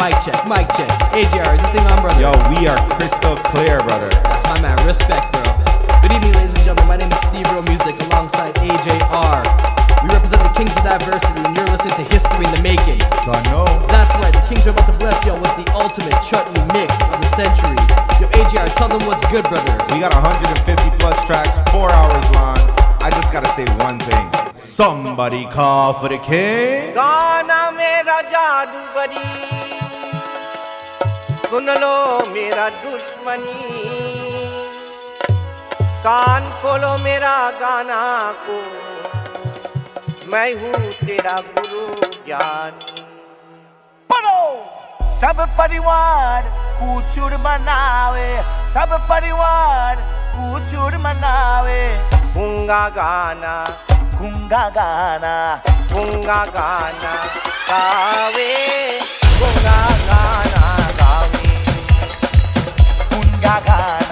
Mic check, mic check. AJR, is this thing on, brother? Yo, we are crystal clear, brother. That's my man. Respect, bro. Good evening, ladies and gentlemen. My name is Steve Real Music alongside AJR. We represent the Kings of Diversity, and you're listening to History in the Making. I know. That's right, the Kings are about to bless y'all with the ultimate chutney mix of the century. Yo, AJR, tell them what's good, brother. We got 150 plus tracks, four hours long. I just gotta say one thing. Somebody call for the king. सुन लो मेरा दुश्मनी। कान खोलो मेरा गाना को। मैं हूँ तेरा गुरु ज्ञानी। पढ़ो। सब परिवार कूचुर मनावे। सब परिवार कूचुर मनावे। गूँगा गाना। गुंगा गाना। गूँगा गाना। गावे। गुंगा गाना। I got.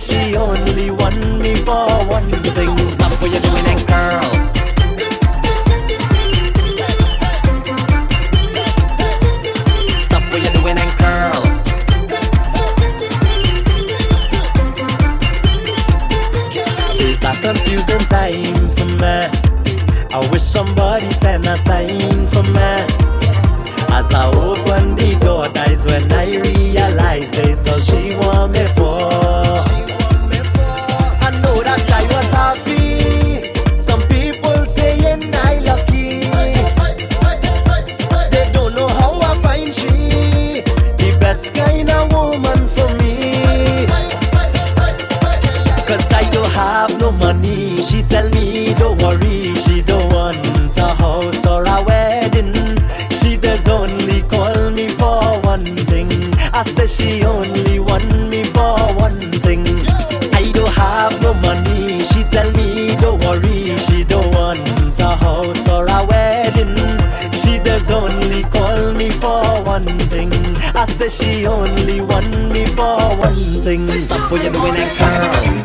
she only want me for one thing. she only want me for one thing. Stop what you're doing that, girl.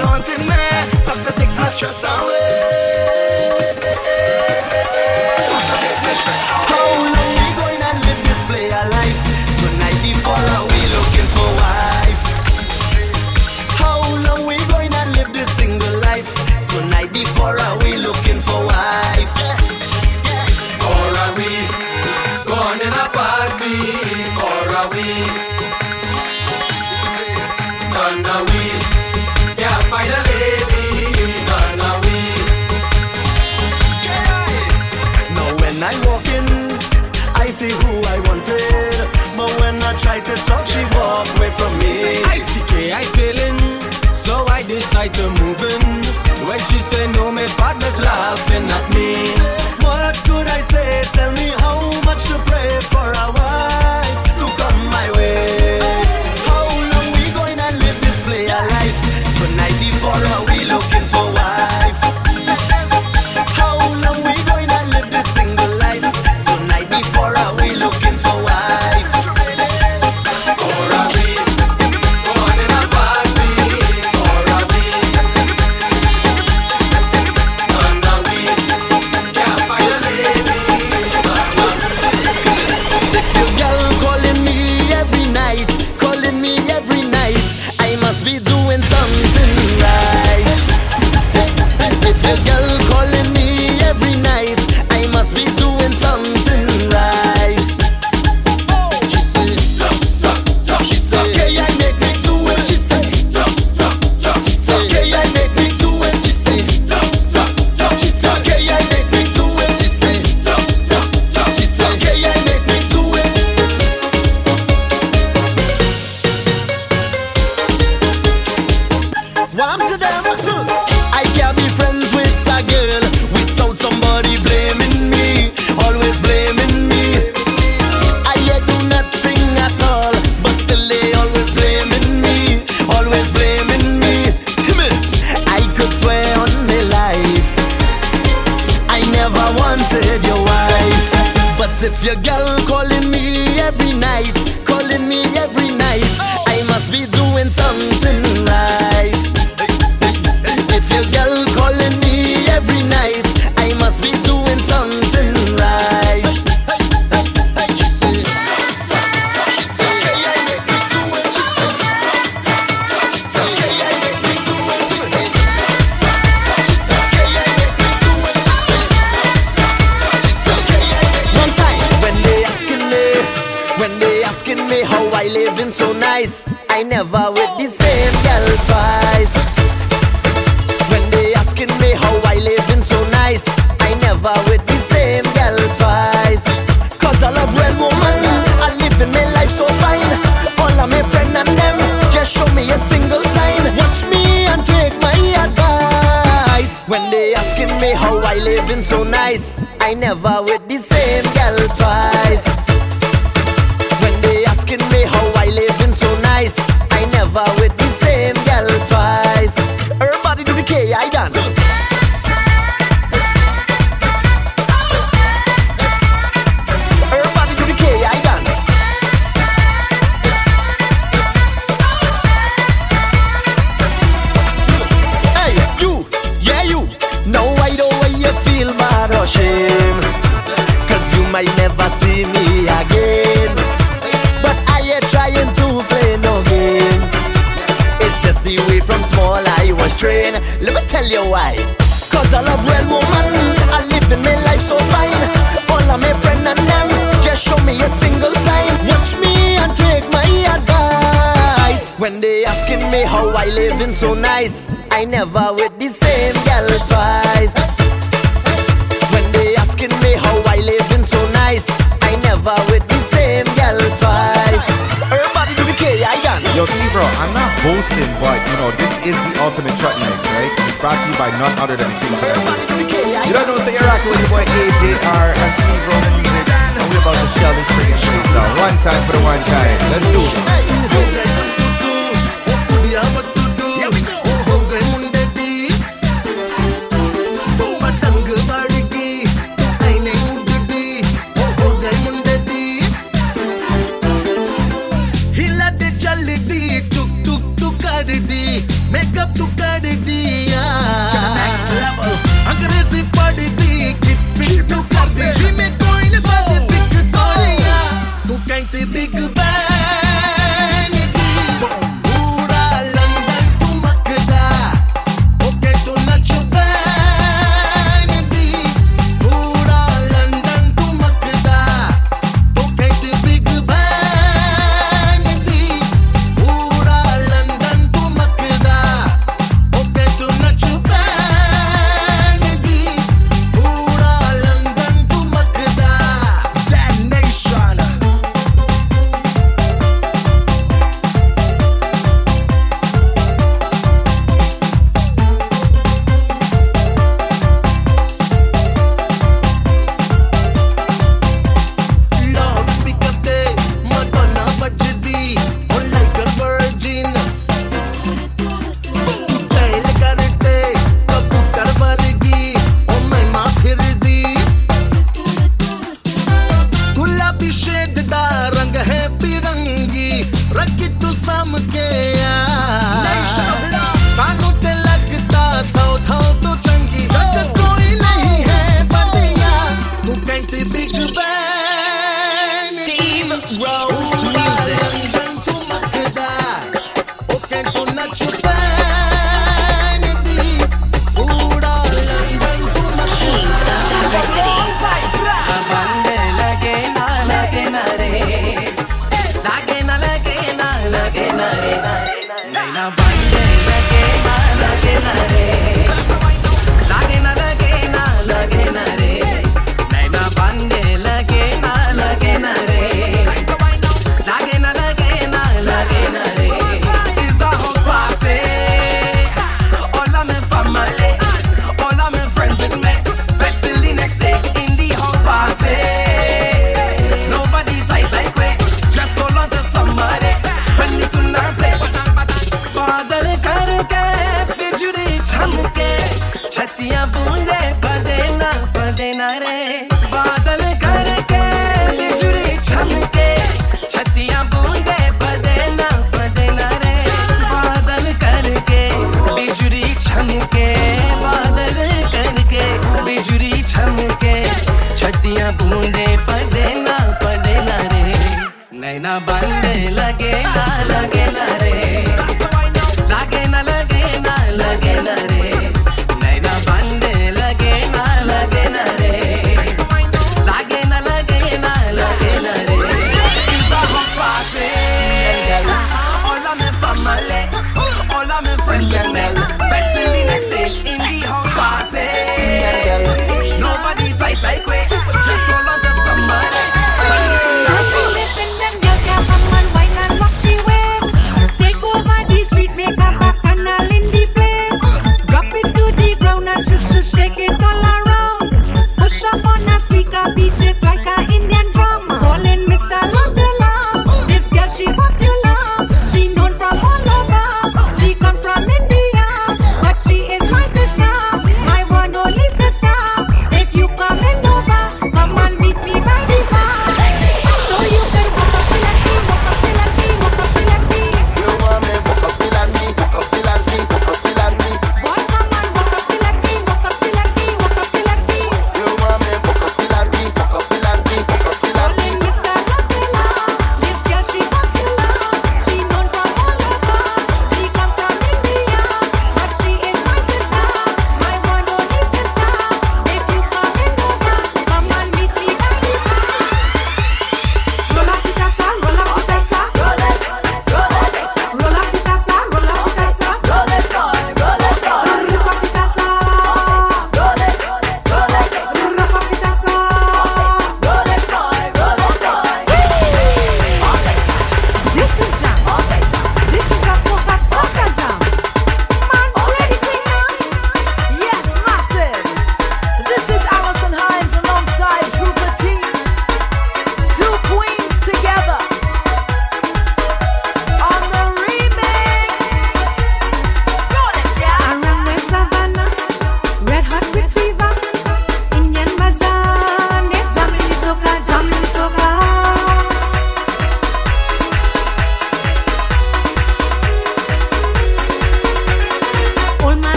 Carnival it haunting me. Doctor take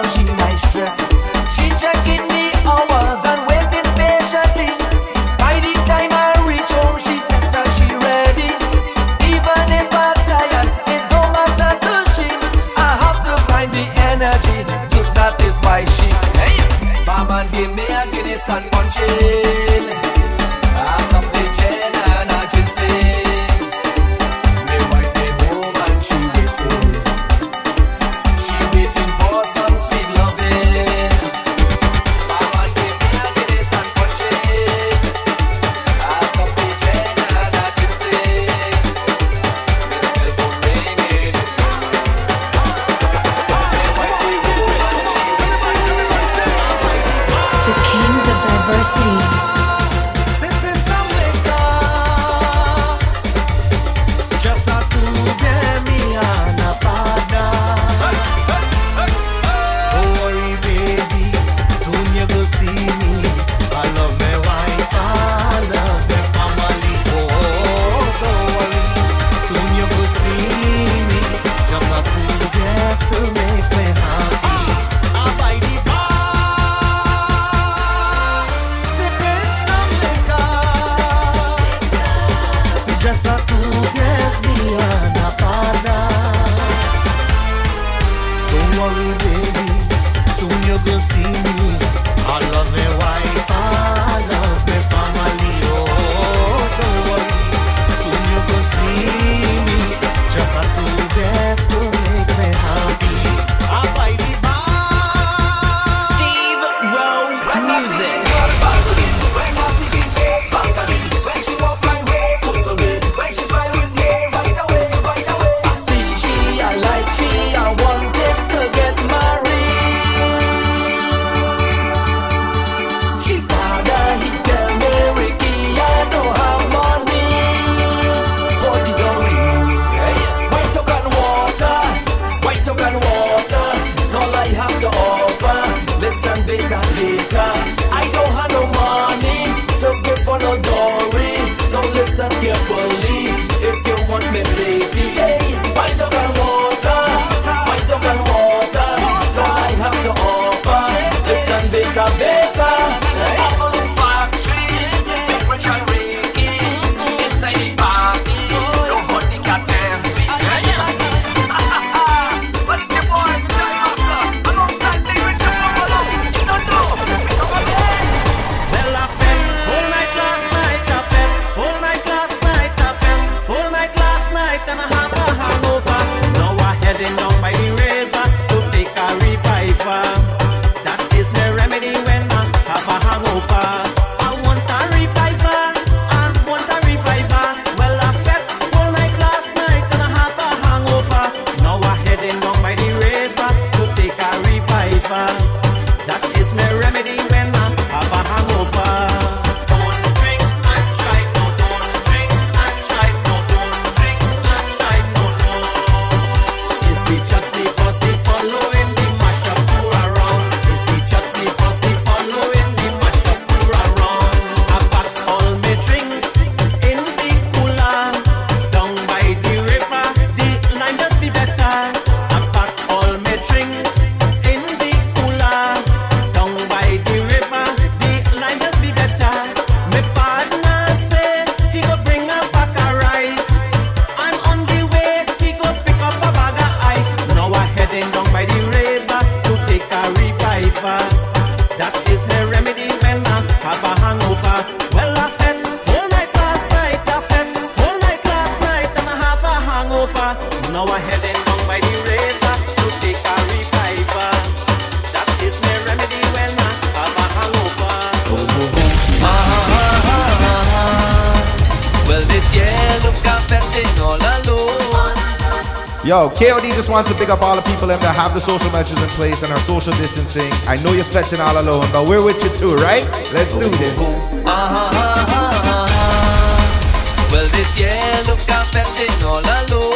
she have the social measures in place and our social distancing. I know you're fetching all alone, but we're with you too, right? Let's do this. Ah, ah, ah, well, this year, look, I'm all alone.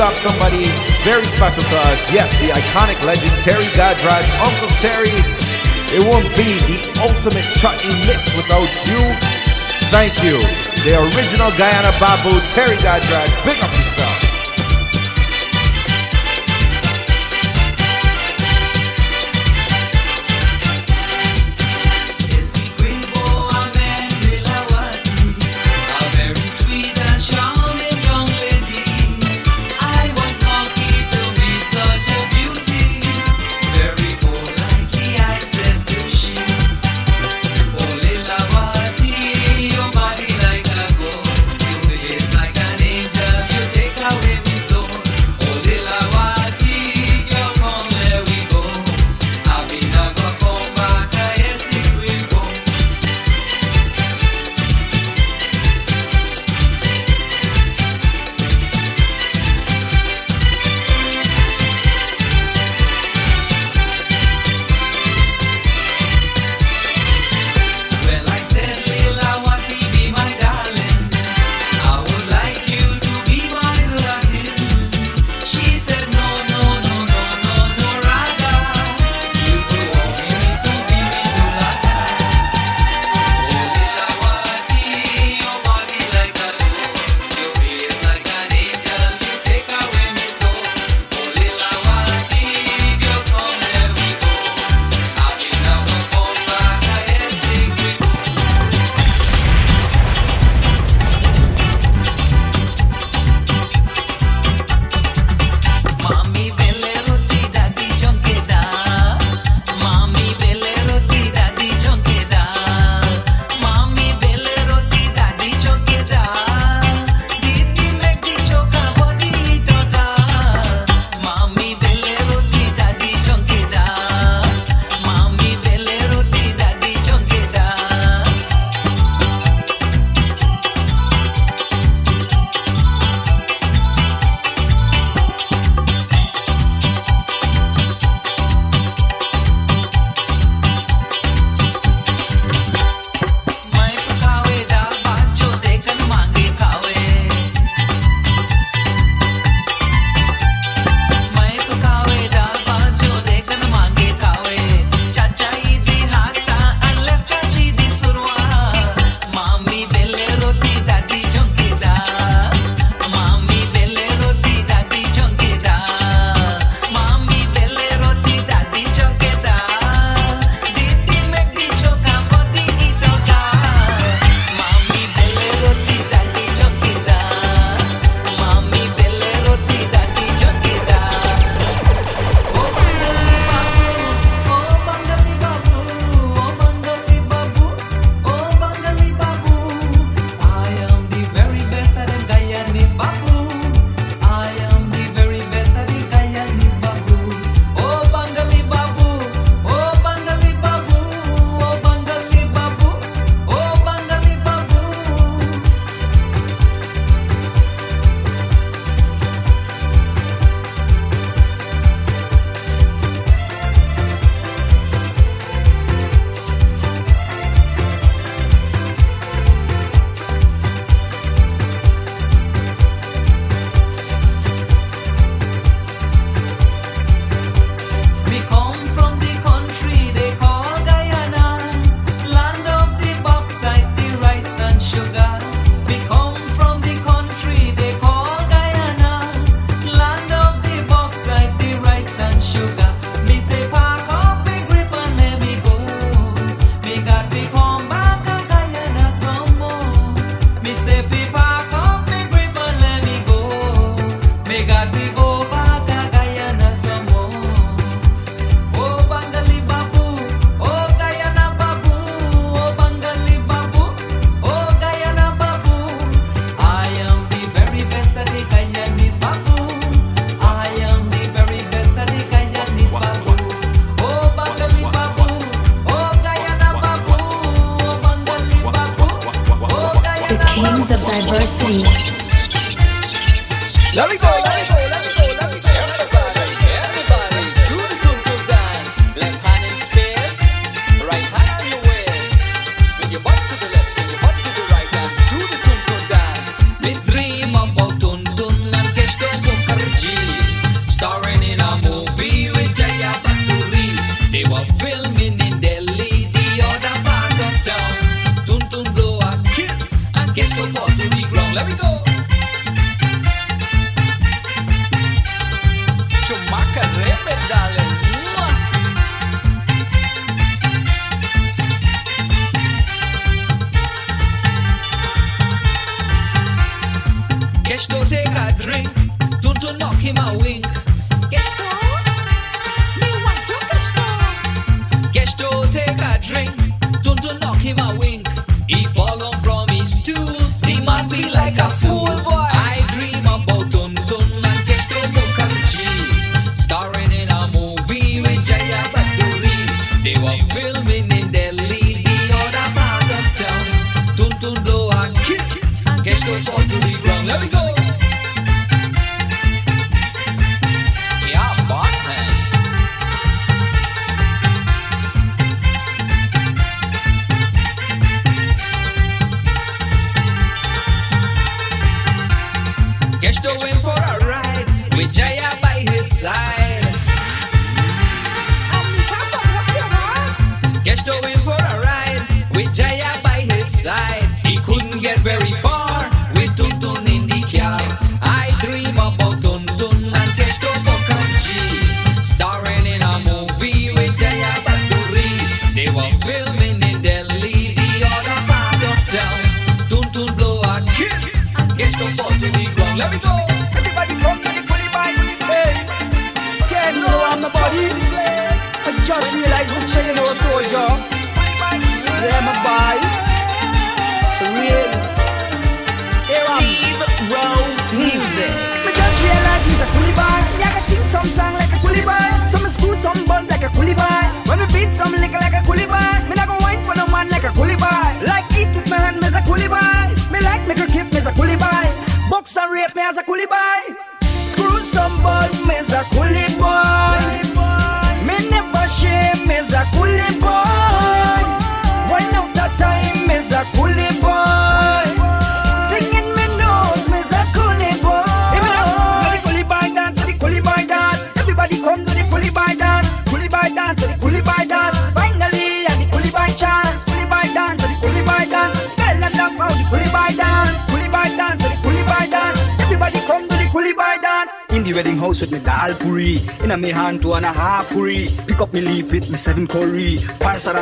Up somebody very special to us. Yes, the iconic legend Terry Gajraj, Uncle Terry. It won't be the ultimate chutney mix without you. Thank you. The original Guyana Babu, Terry Gajraj. Big up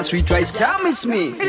sweet rice. Can't miss me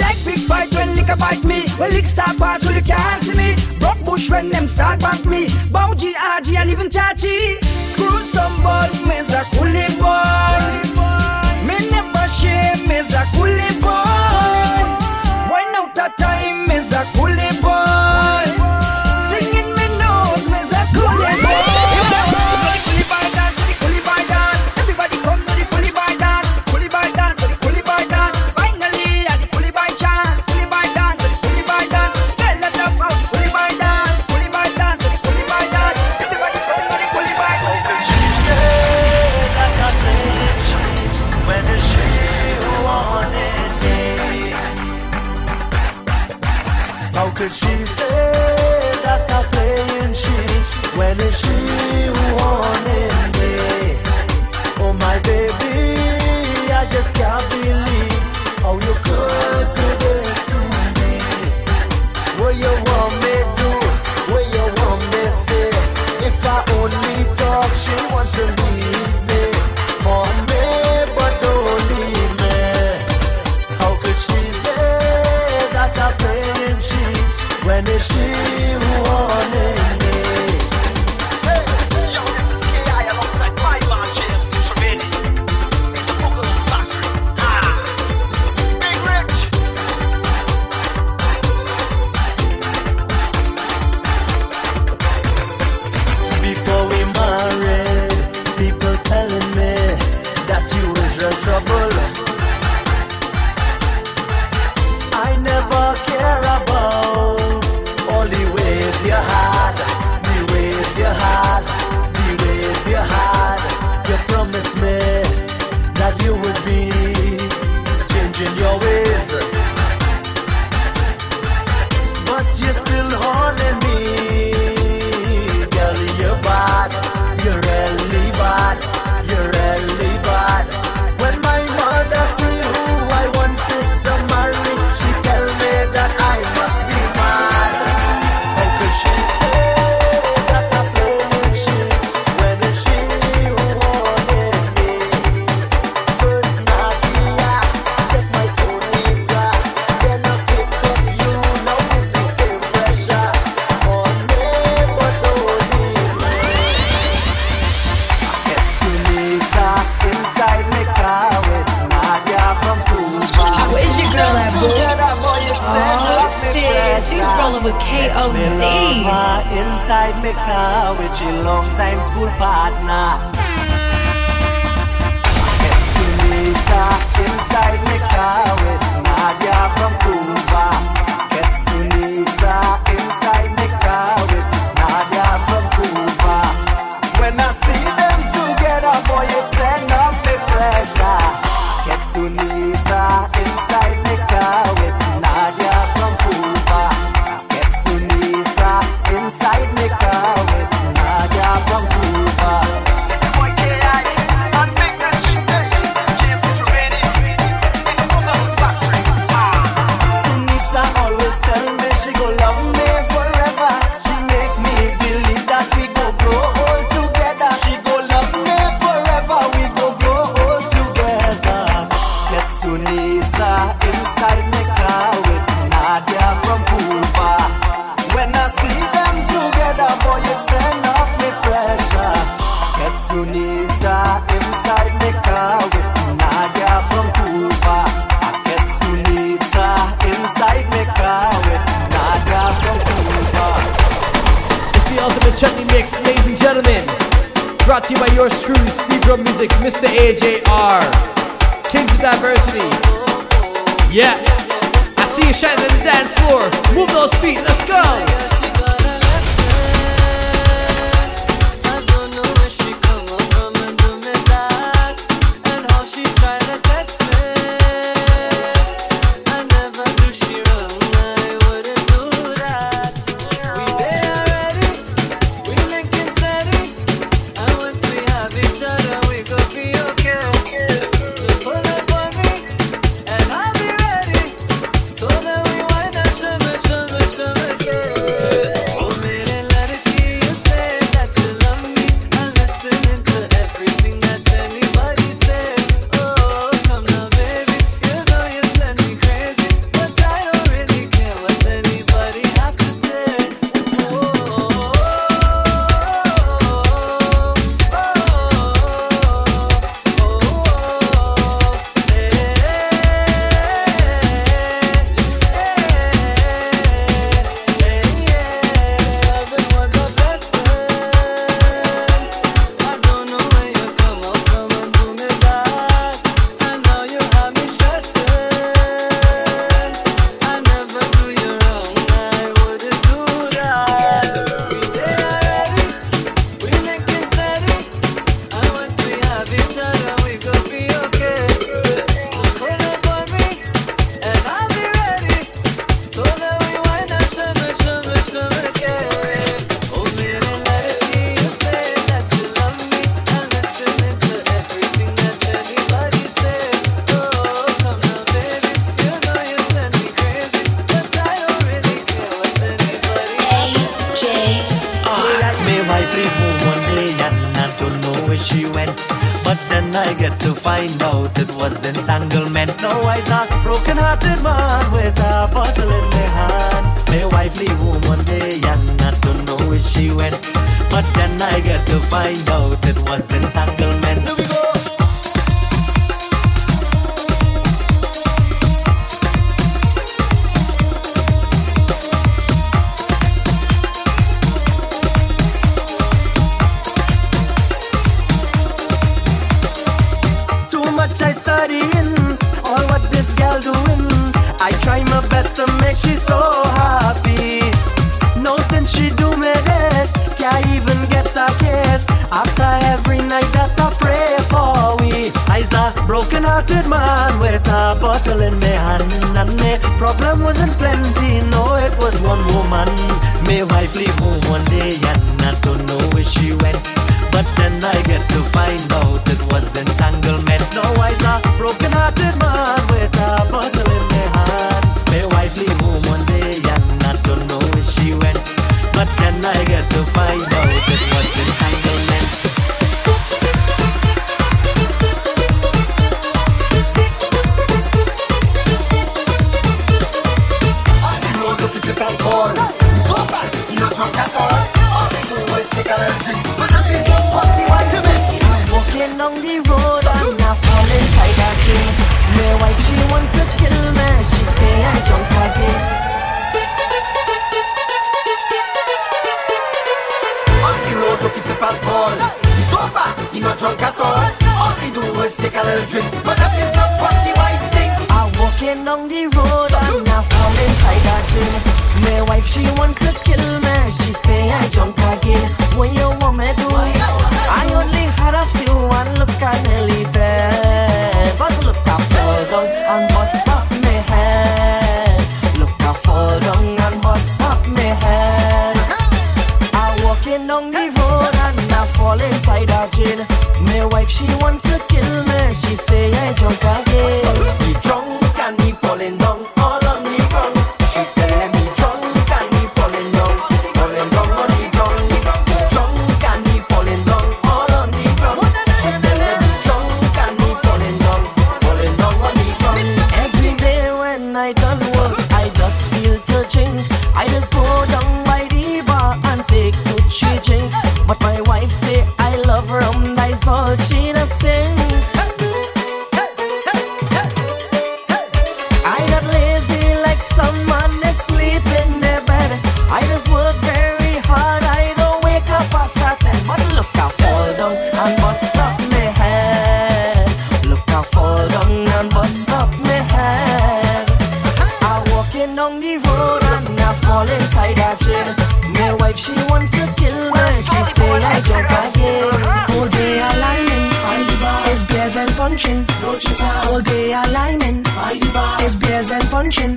is beers and punching.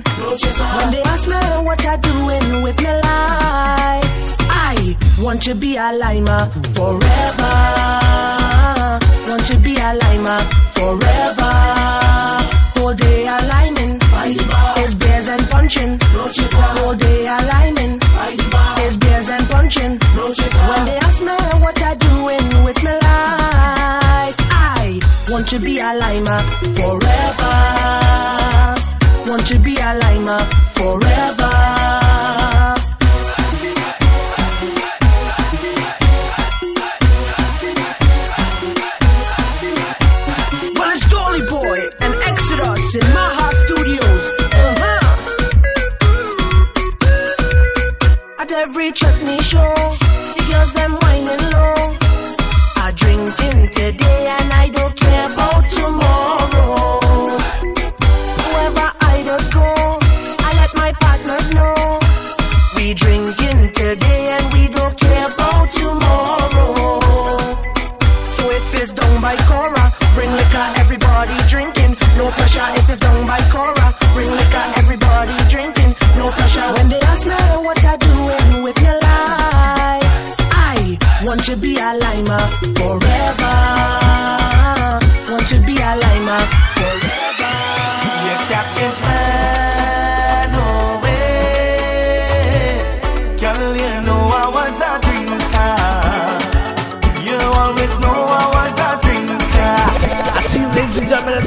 When they ask me what I'm doing with my life, I want to be a lima forever. Want to be a lima forever. All day a liming is beers and punching. All day a liming is beers and punching. When they ask me what I'm doing with my life, I want to be a lima forever want to be a lima forever.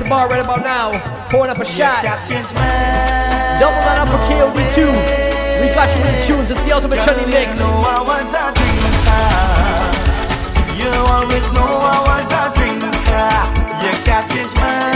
the bar right about now, pouring up a shot. Double that up for KOD2. We got you in the tunes, it's the ultimate Chutney mix. You always know I was a drinker. You can't change my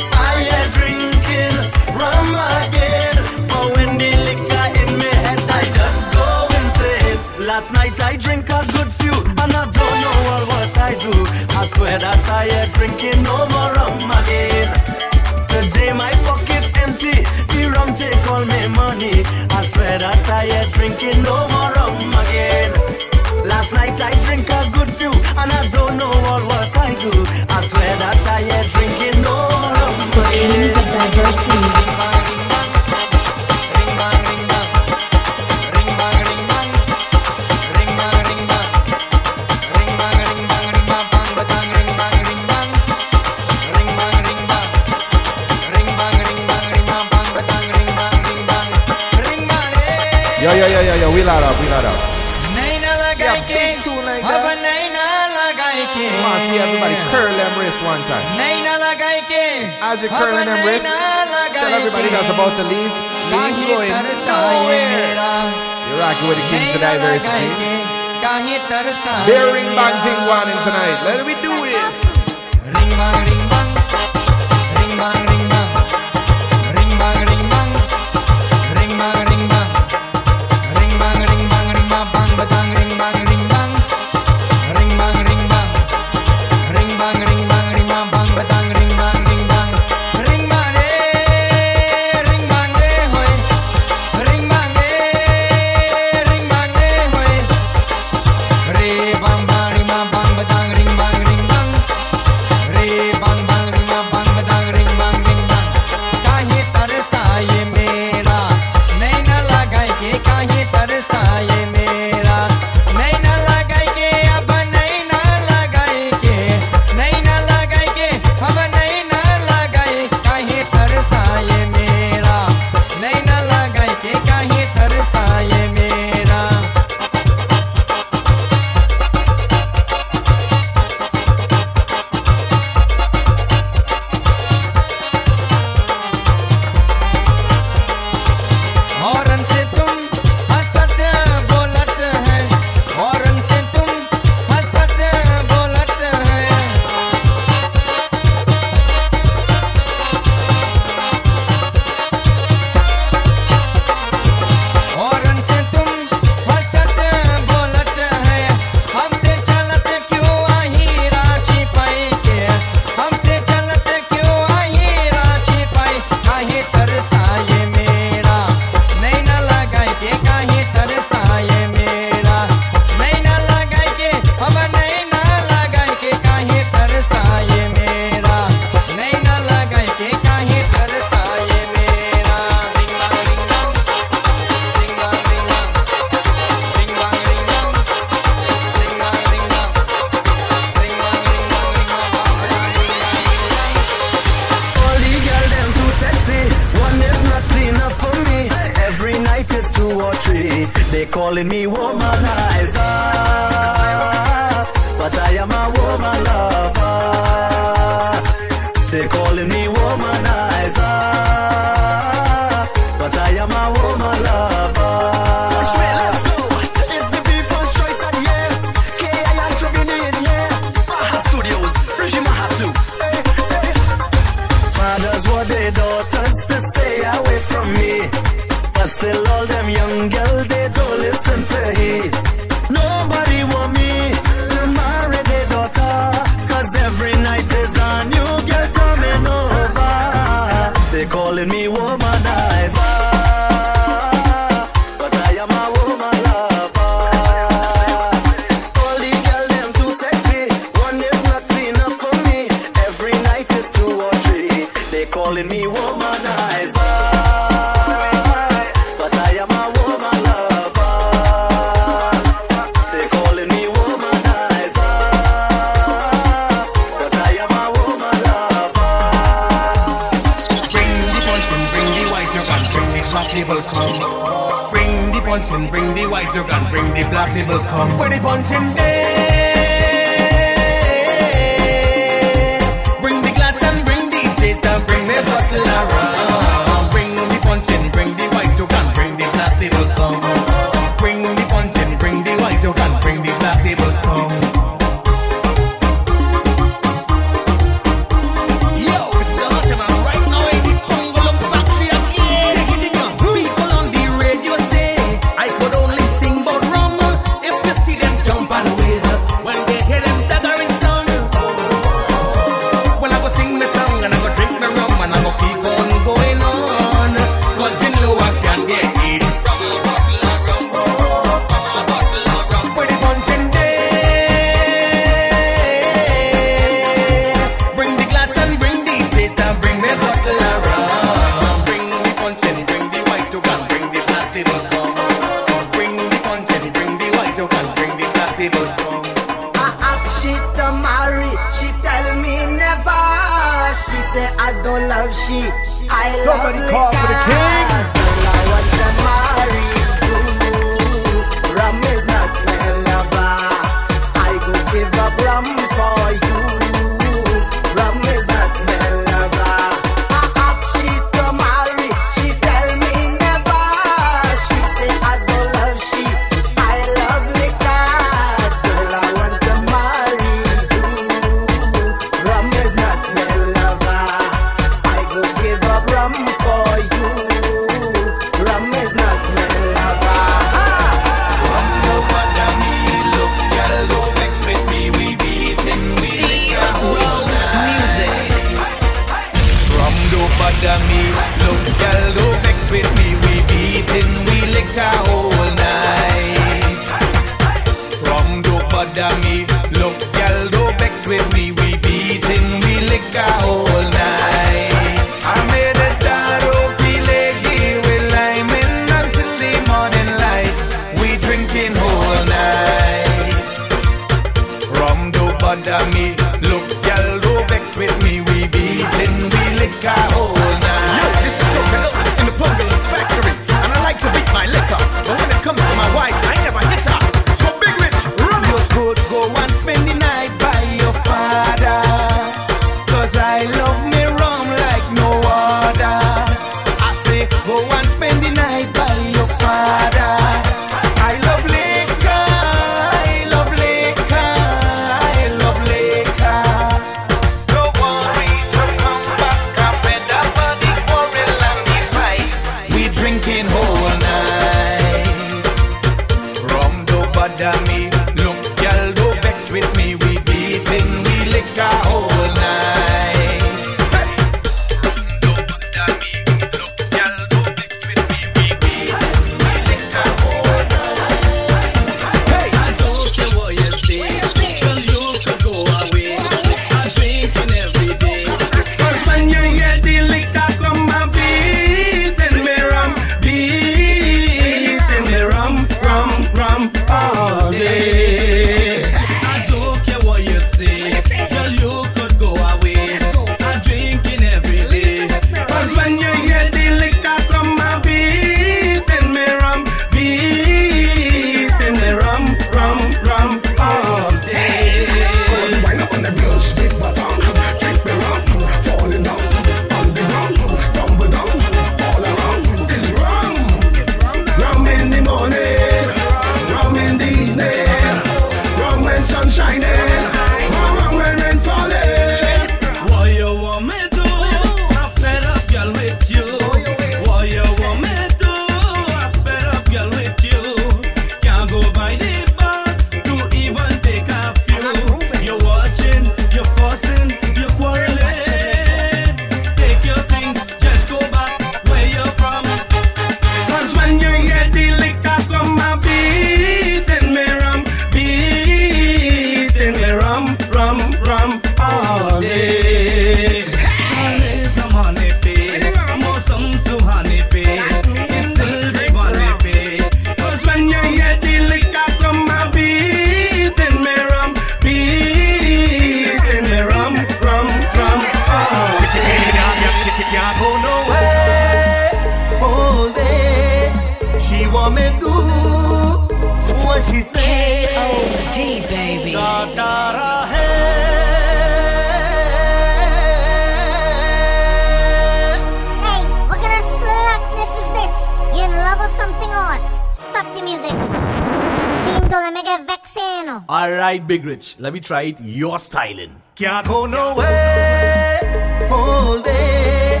try Big Rich. Let me try it your styling. Can't go nowhere all day.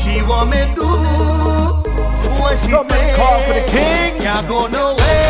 She want me do what she Somebody say. call for the king. Can't go nowhere.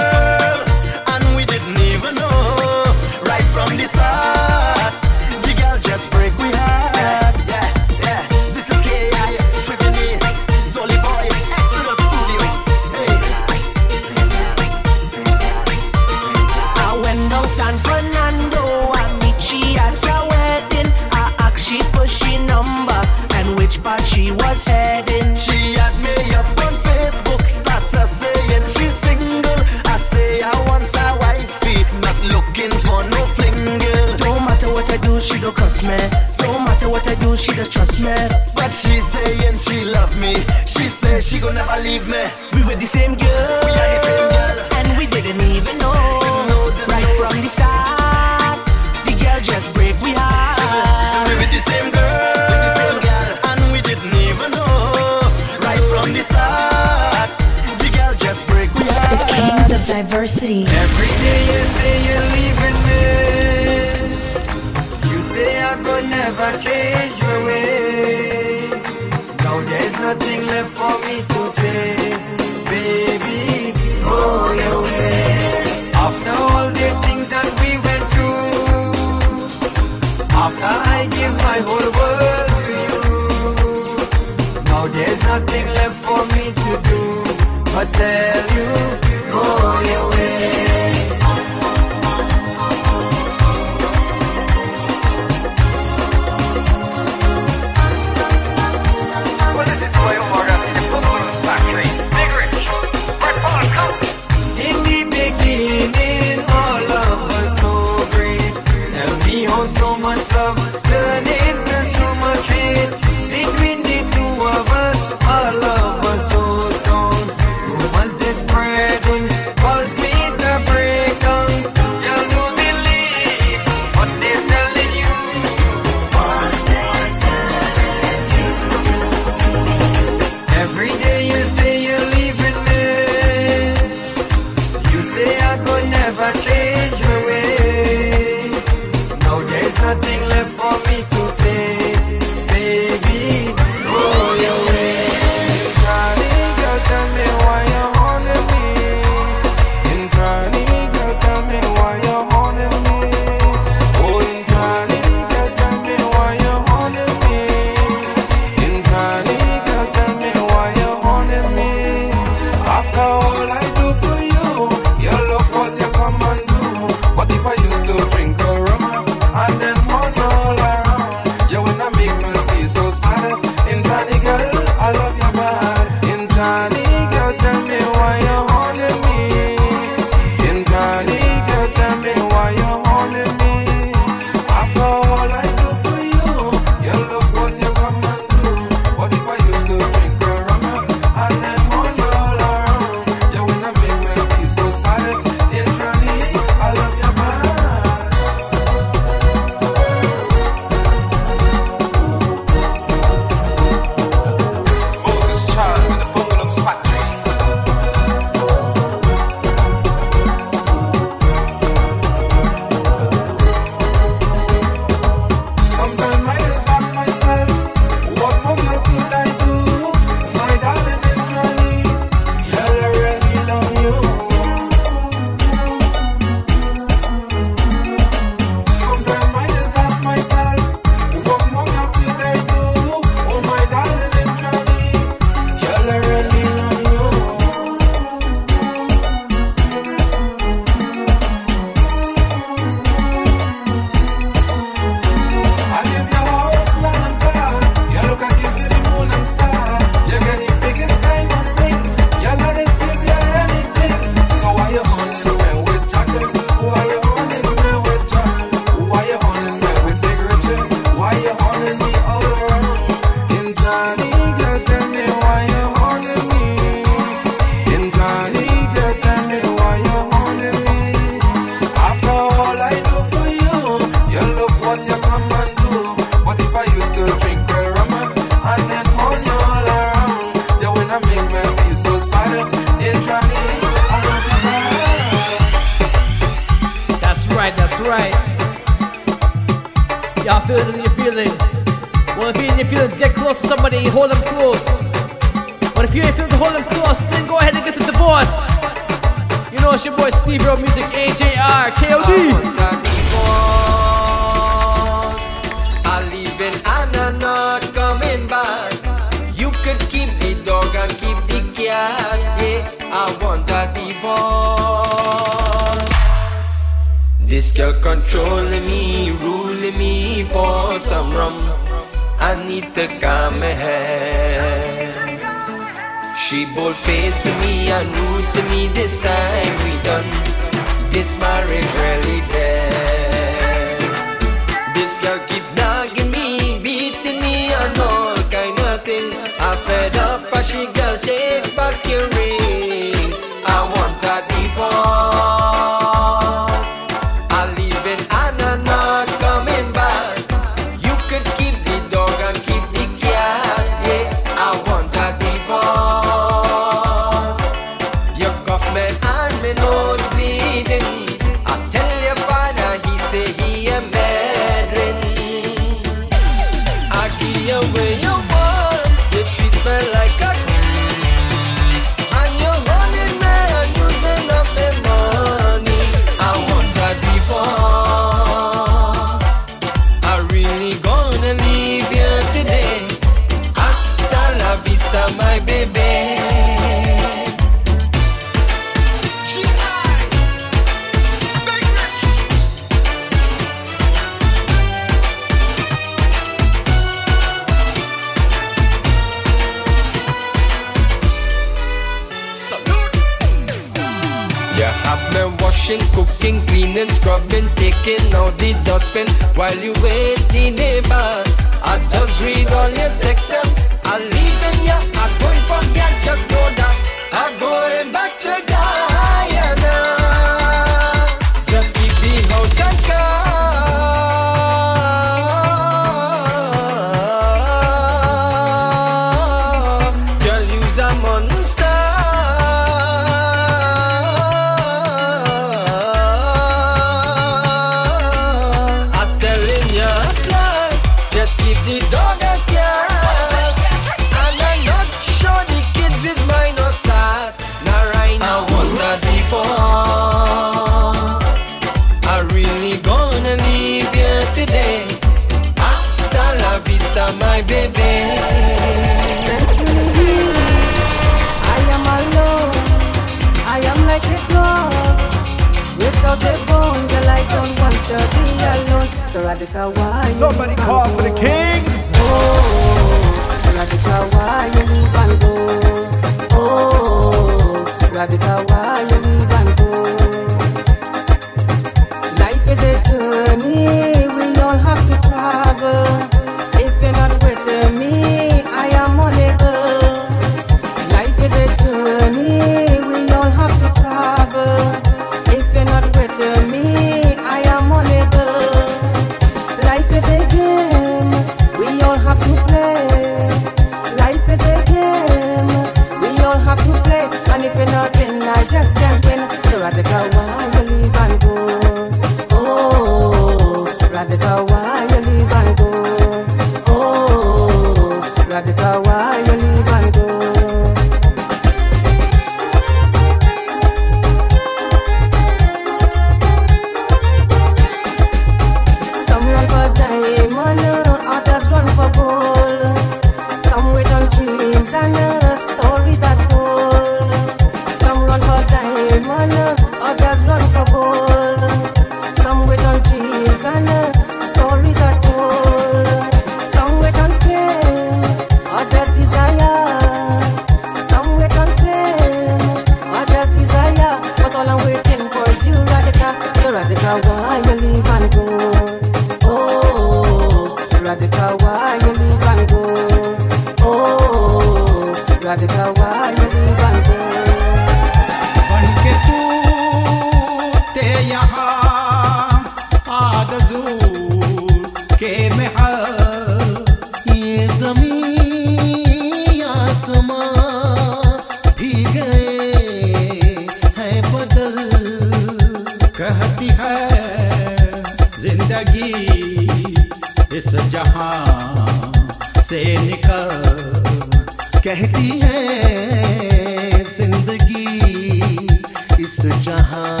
इस जहां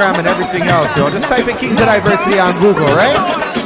Instagram and everything else, yo. Just type in Kings of Diversity on Google, right?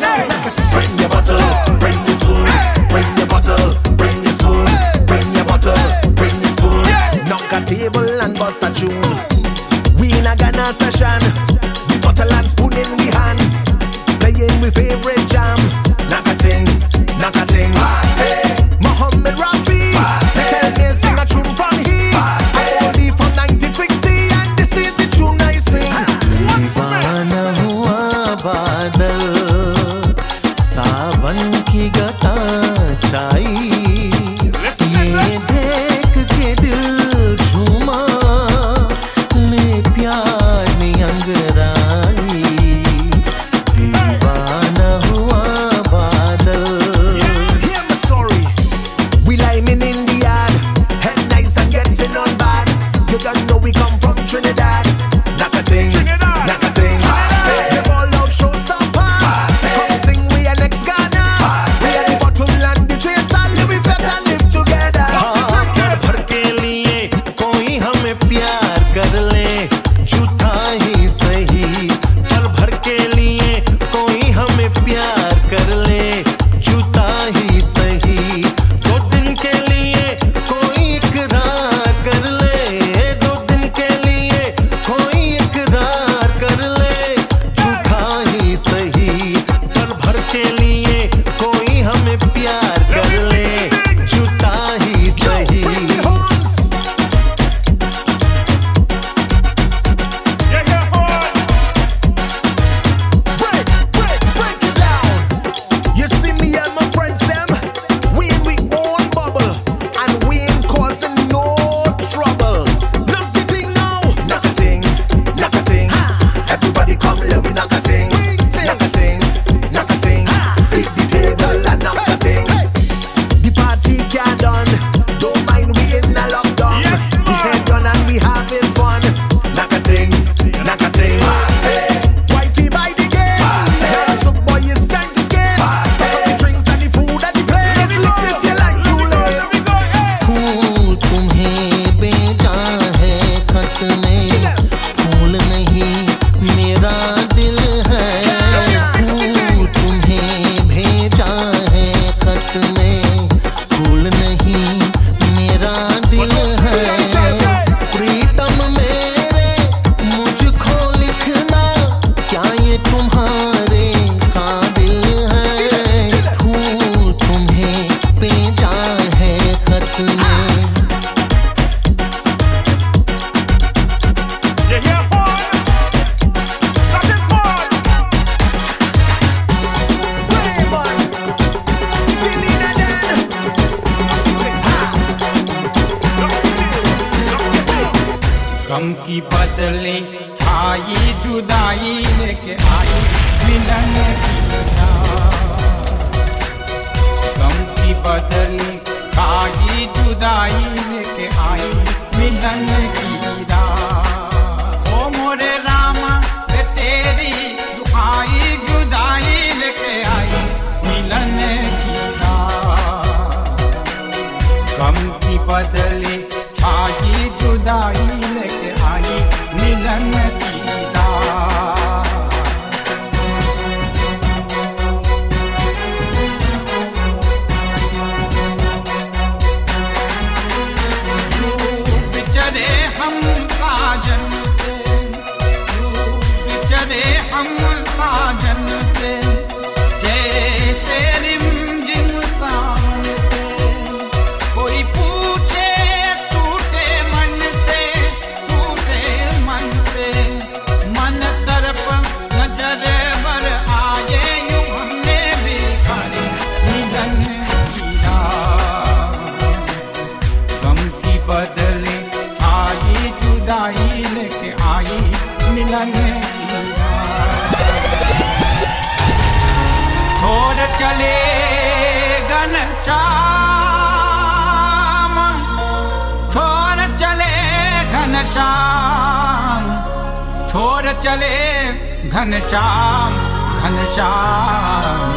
Ghanshyam Ghanshyam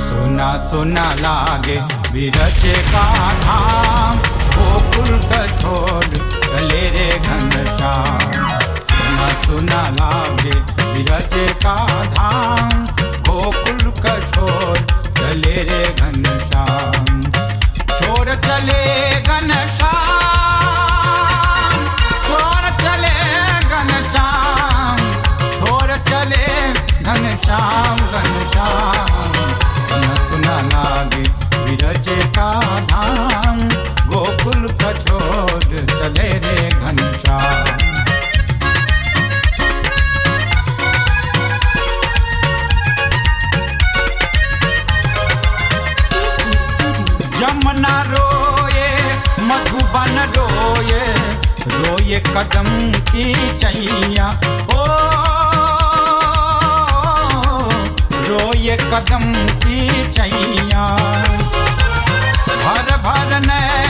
सुना सुना लागे विरज का धाम, गोकुल का छोड़ गले रे घनश्याम सुना सुना लागे विरज का धाम, गोकुल का छोड़ गले रे घनश्याम छोड़ चले घनश्याम श्याम घनश्याम सुना सुना लागे विरजे का धाम। गोकुल का चले रे घनश्याम। जमुना रोए, मधुबन रोए रोए कदम की चैया। जो ये कदम की चैया। भर भर नै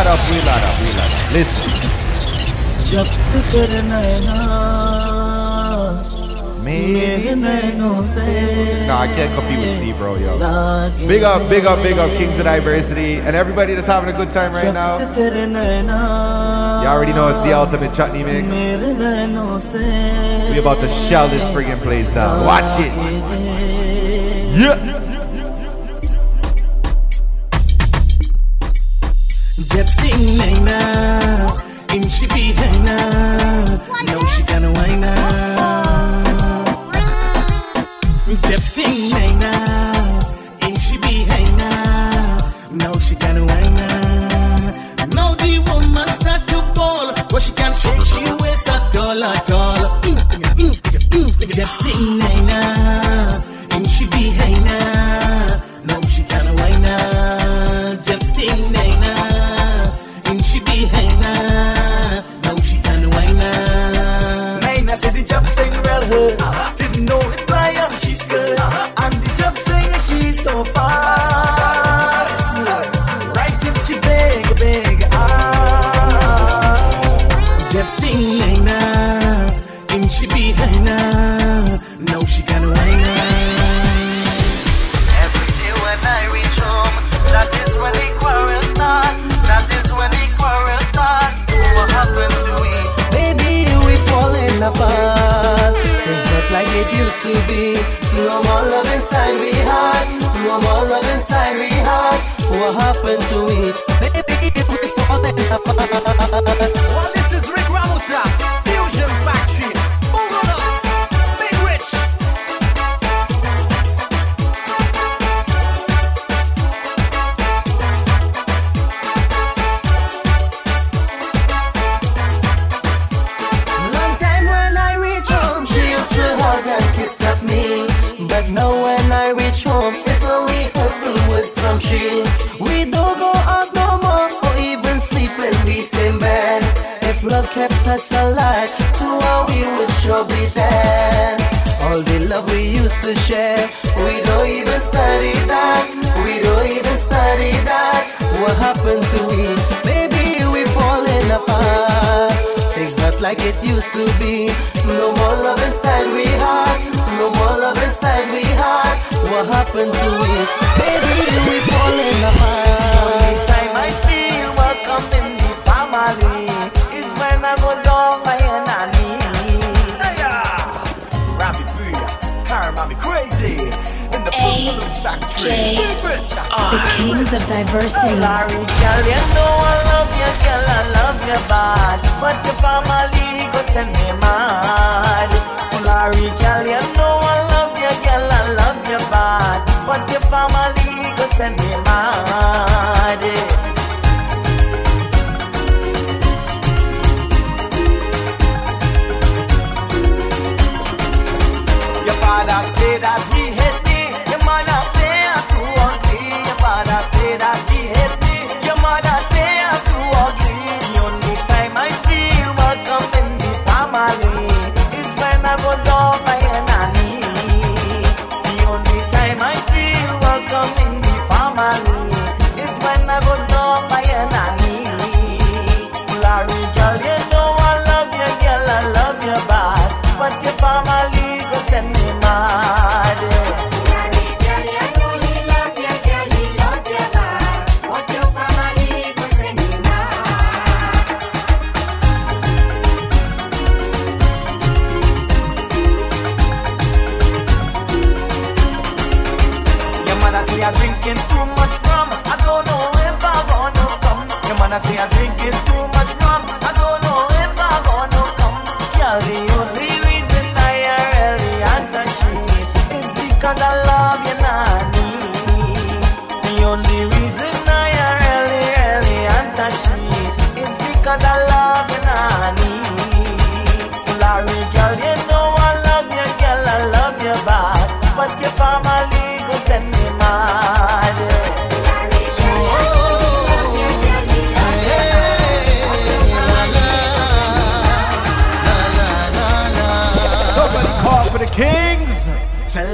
light up, we light up, we light up. Listen. Nah, I can't compete with Steve, bro, yo. Big up, big up, big up, Kings of Diversity, and everybody that's having a good time right now. You already know it's the ultimate chutney mix. We about to shell this friggin' place down. Watch it. Yeah.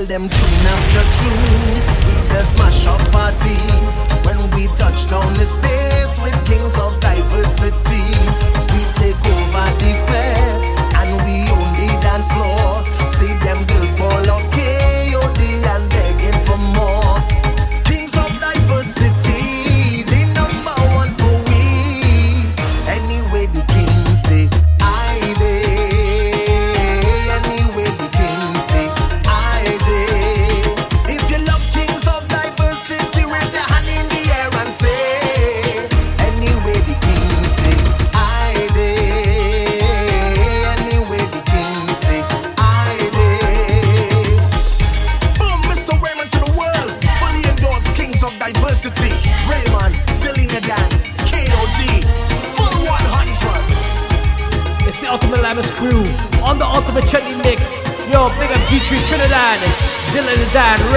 them tune after tune. We the smash up party when we touch down the space with kings of diversity. We take over the fete and we own the dance floor. See them girls ball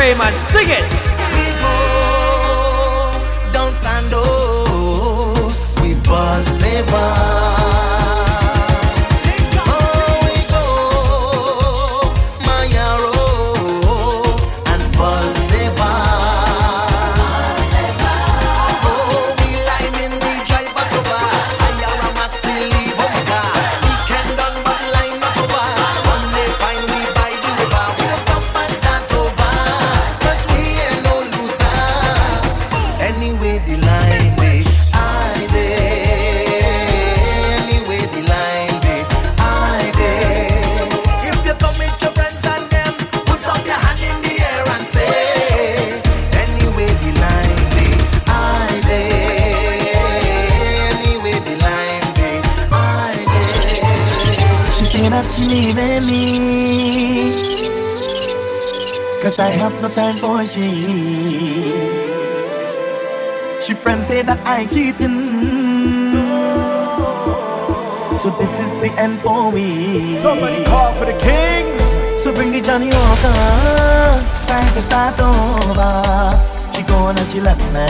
everybody sing it! She. She friends say that I cheating. So this is the end for me. Somebody call for the king. So bring the Johnnie Walker. Time to start over. She gone and she left me.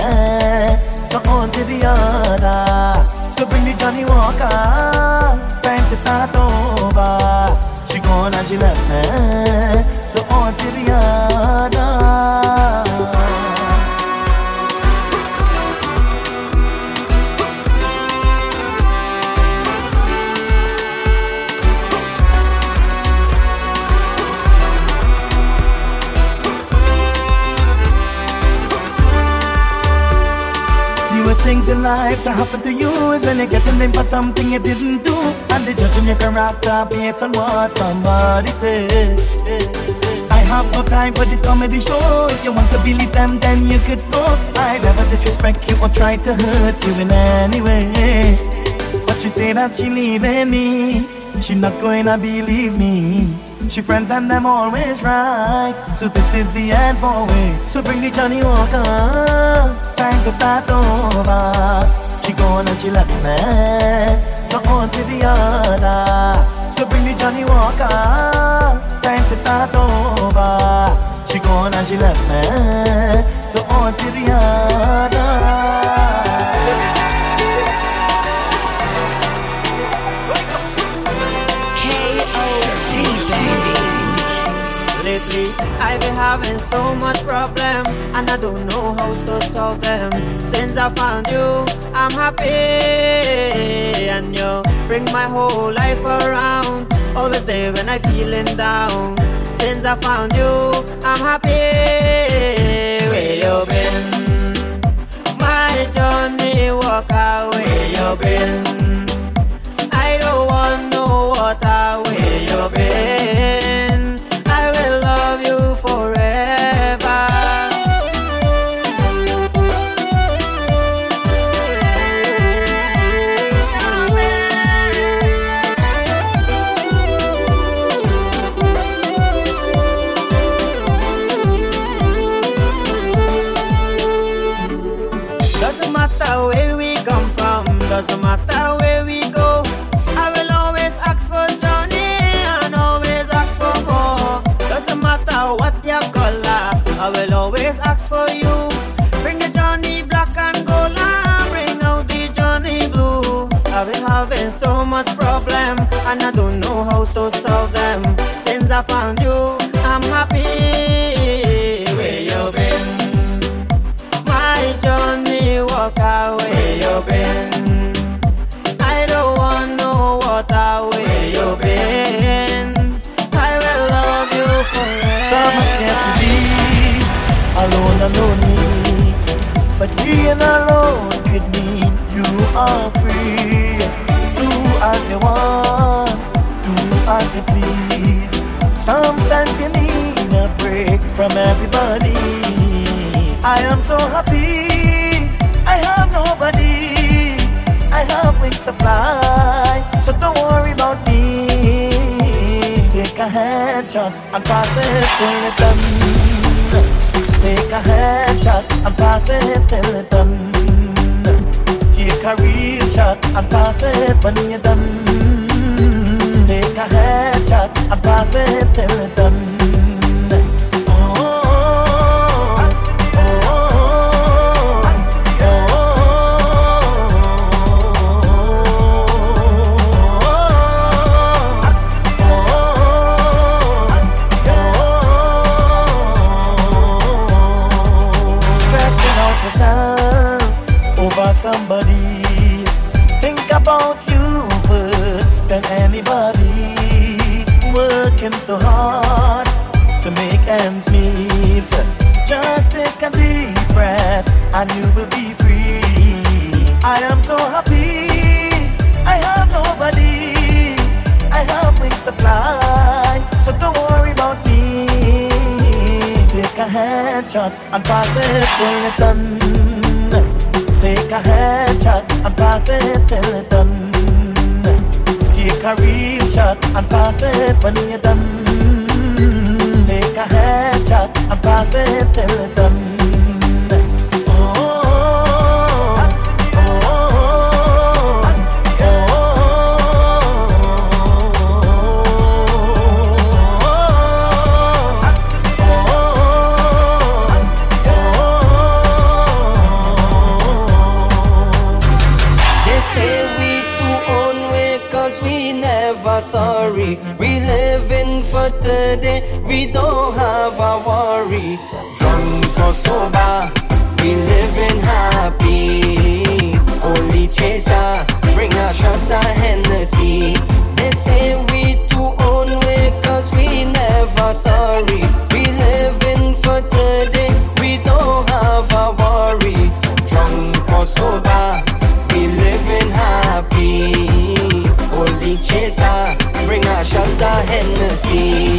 So on to the other. So bring the Johnnie Walker. Time to start over. She gone and she left me. To the other. Worst things in life to happen to you is when you're getting blamed for something you didn't do. And they judging your character based on what somebody said. Have no time for this comedy show. If you want to believe them, then you could go. I never disrespect you or try to hurt you in any way. But she say that she leaving me. She not to believe me. She friends and them always right. So this is the end for me. So bring the Johnnie Walker. Time to start over. She gone and she left me. So on to the other. So bring the Johnnie Walker. Time to start over. She gone and she left me. So on to the other. Lately, I've been having so much problem, and I don't know how to solve them. Since I found you, I'm happy, and you bring my whole life around. Always there when I'm feeling down. Since I found you, I'm happy. Where you been? My journey walk away you been. I don't want no water where you been. I will love you forever. It till it's done. Take a headshot and pass it till it's done. Take a real shot and pass it when you're done. Take a headshot and pass it till it's done. Headshot and pass it till it's done. Take a headshot and pass it till it's done. Take a real shot and pass it when you're done. Take a headshot and pass it till it's done. Hennessy.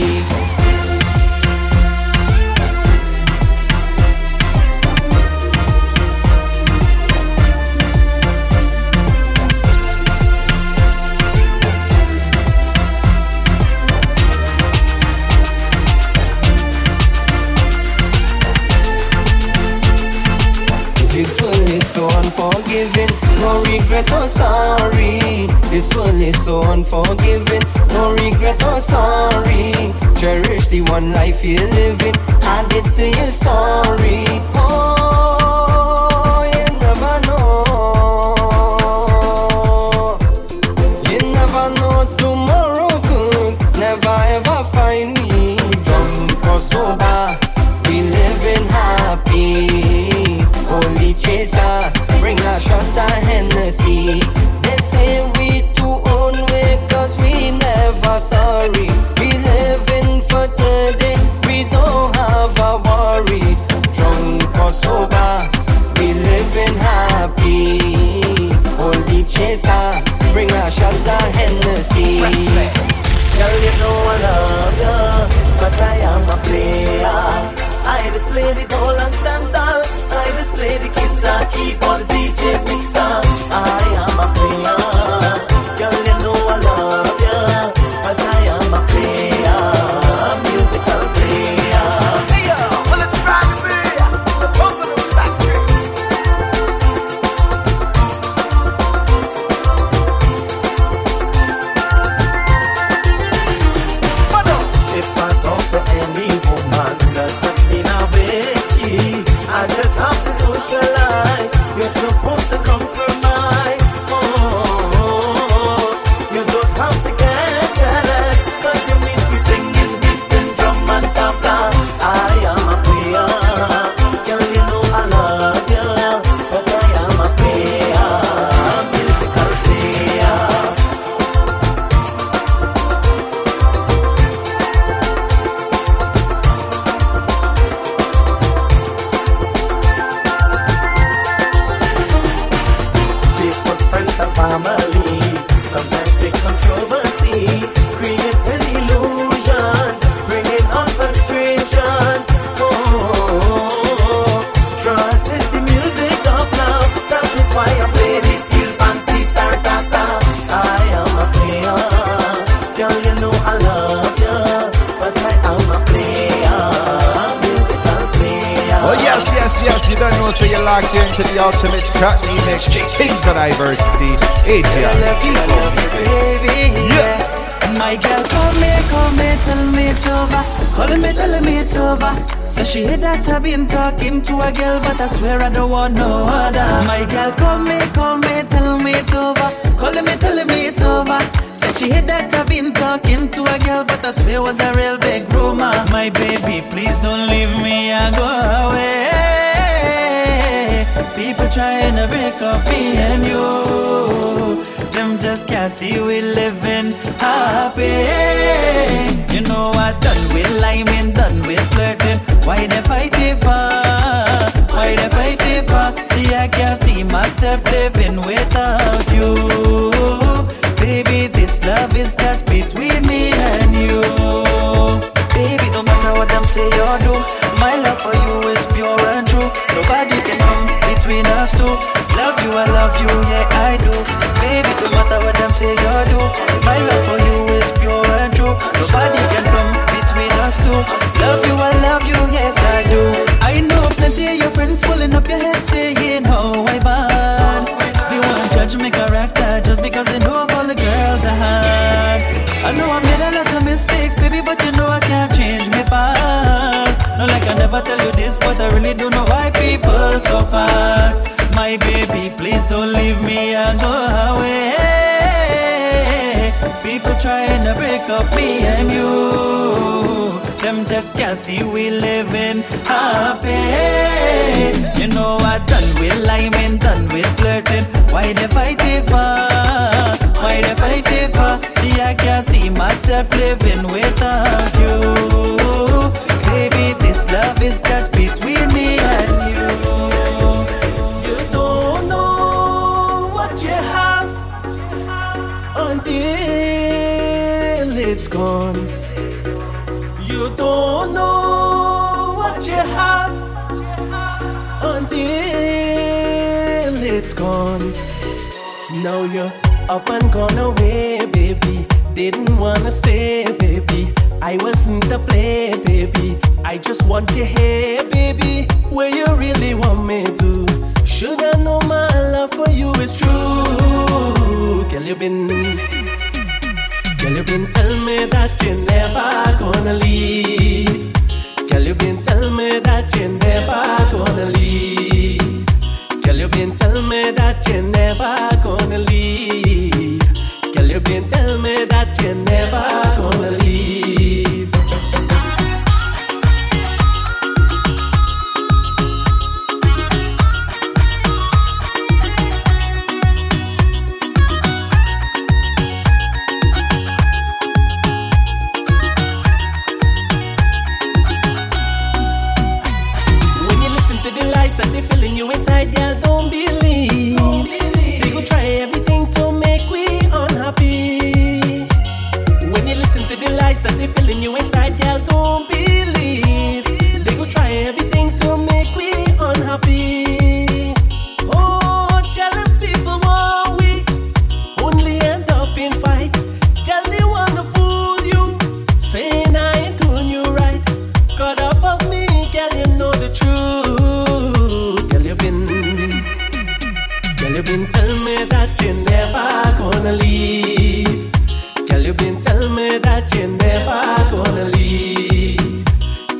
me that you're never gonna leave.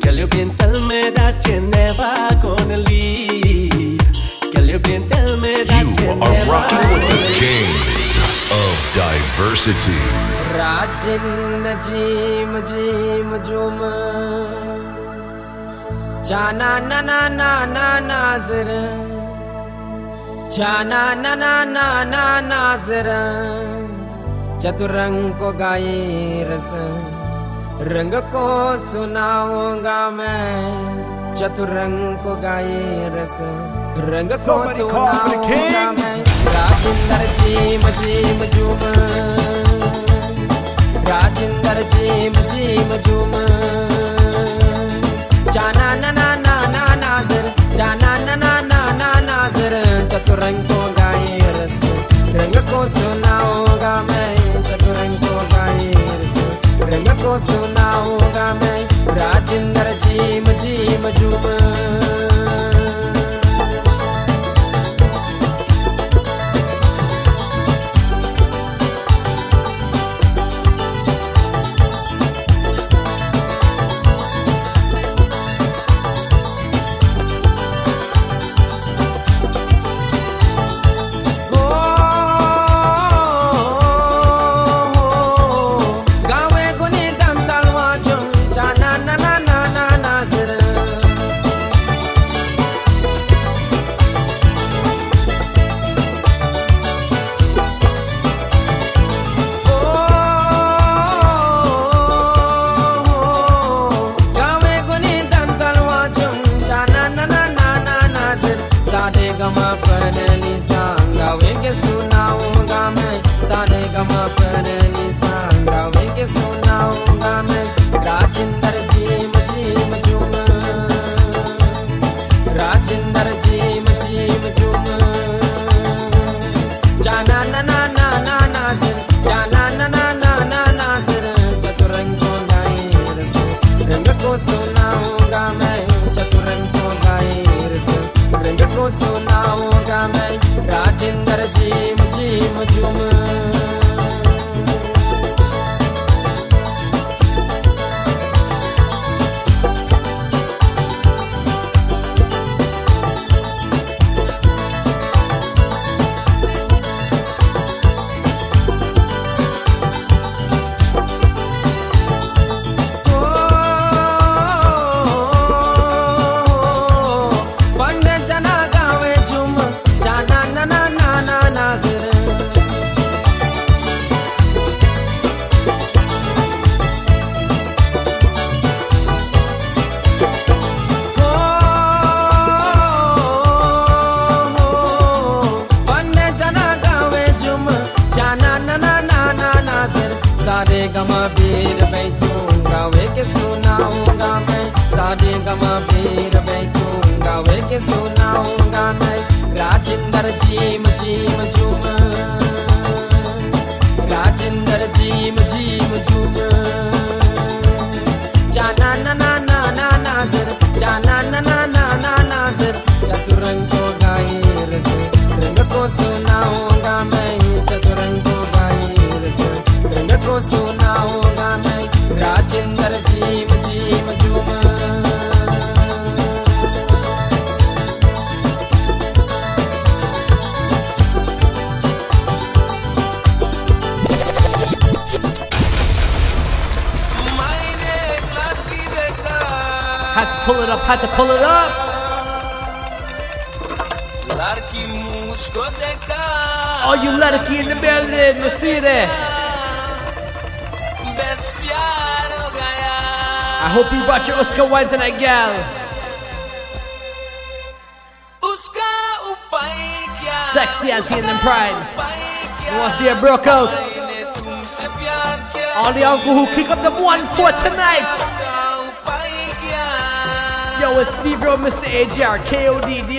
Girl, you've been telling me that you're never gonna leave. Girl, you've been telling me that you you're are never rocking with the kings of diversity. Rajin Jim Jana na na na na Jana na na na na चतुरंग को गाए रस रंग को सुनाऊँगा मैं। चतुरंग को गाए रस रंग को सुनाऊँगा मैं। राजेंद्र जीम जीम झूम राजेंद्र जीम जीम झूम जाना ना ना ना ना नाजर। जाना ना ना ना ना नाजर। चतुरंग को गाए रस रंग को सुनाऊँगा मैं। रंग को सुनाऊँगा मैं। राजेंद्र जीम जीम झूम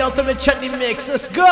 ultimate chutney mix. Let's go.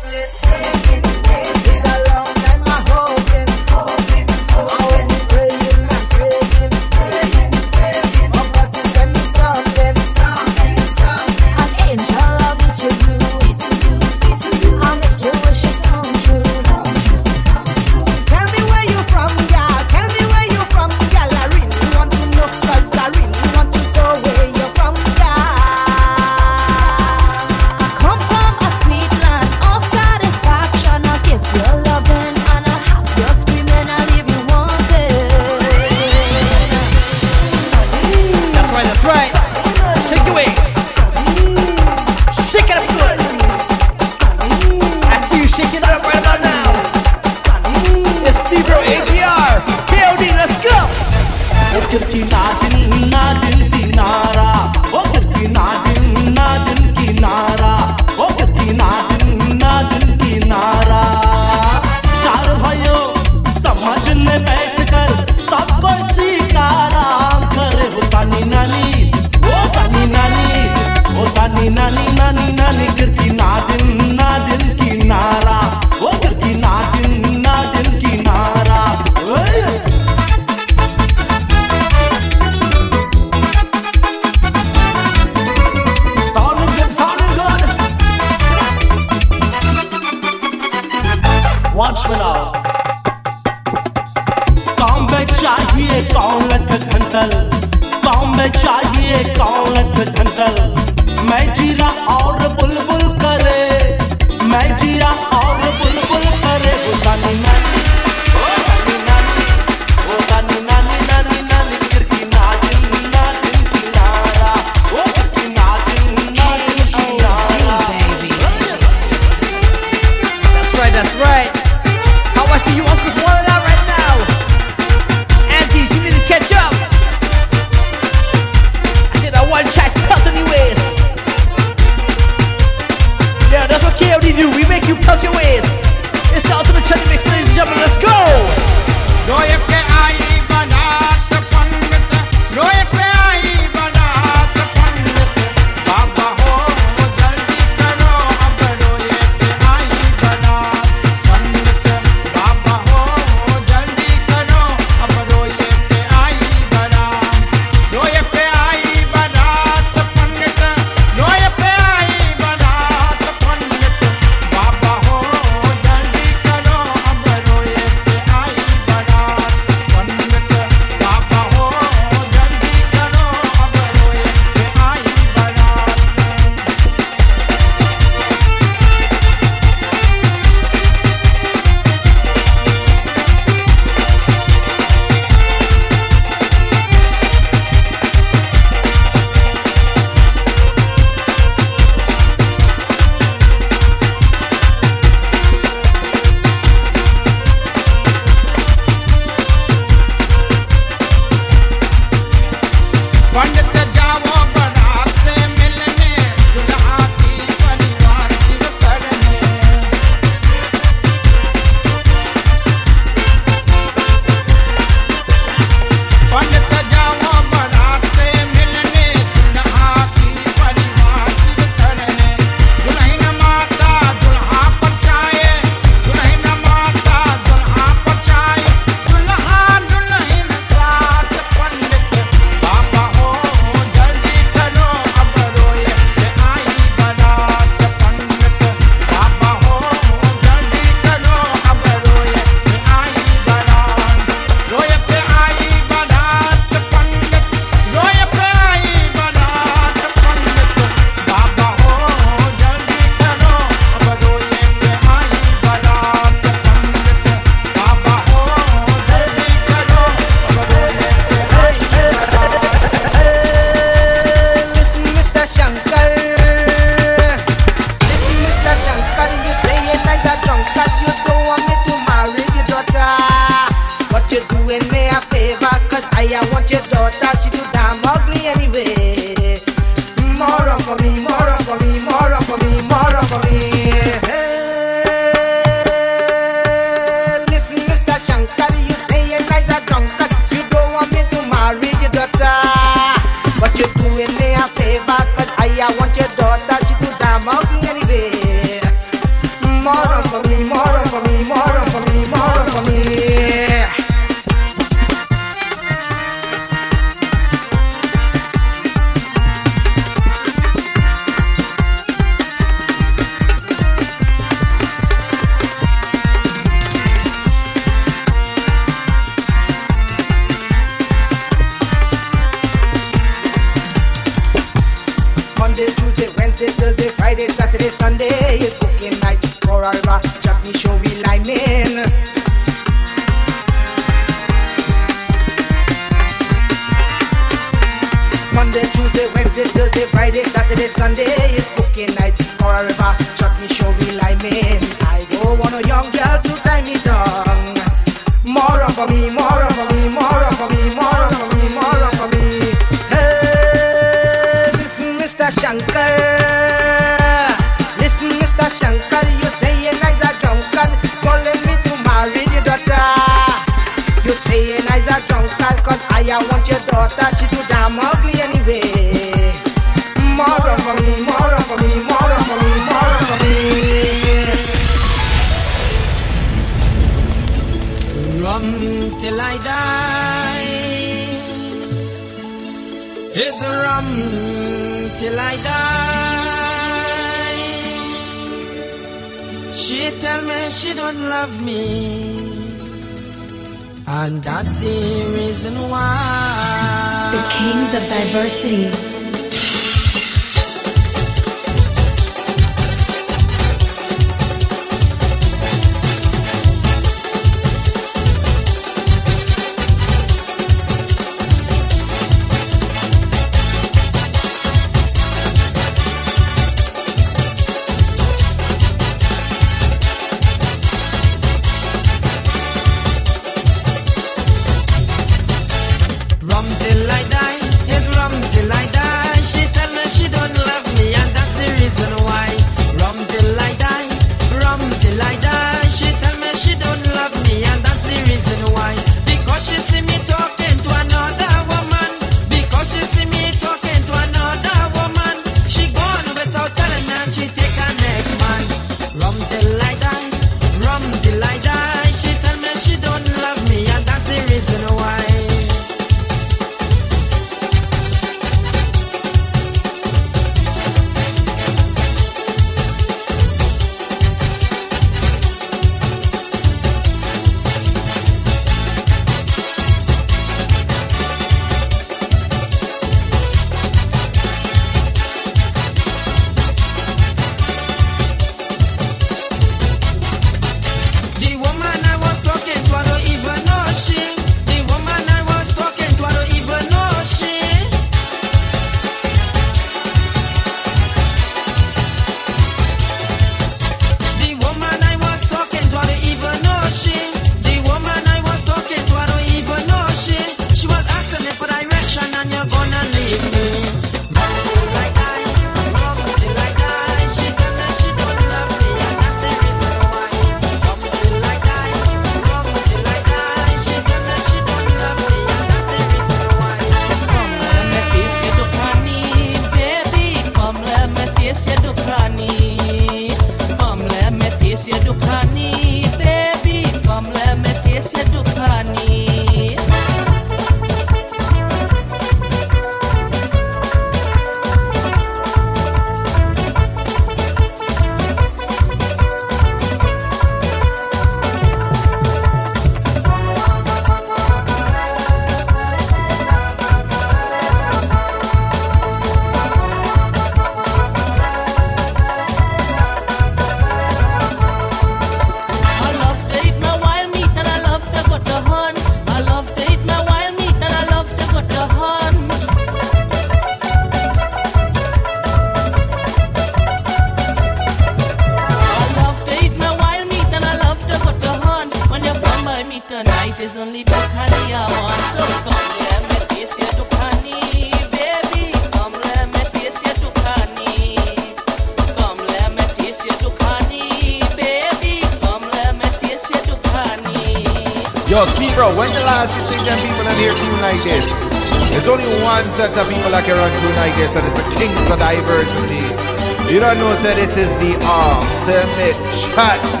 This is the ultimate mix.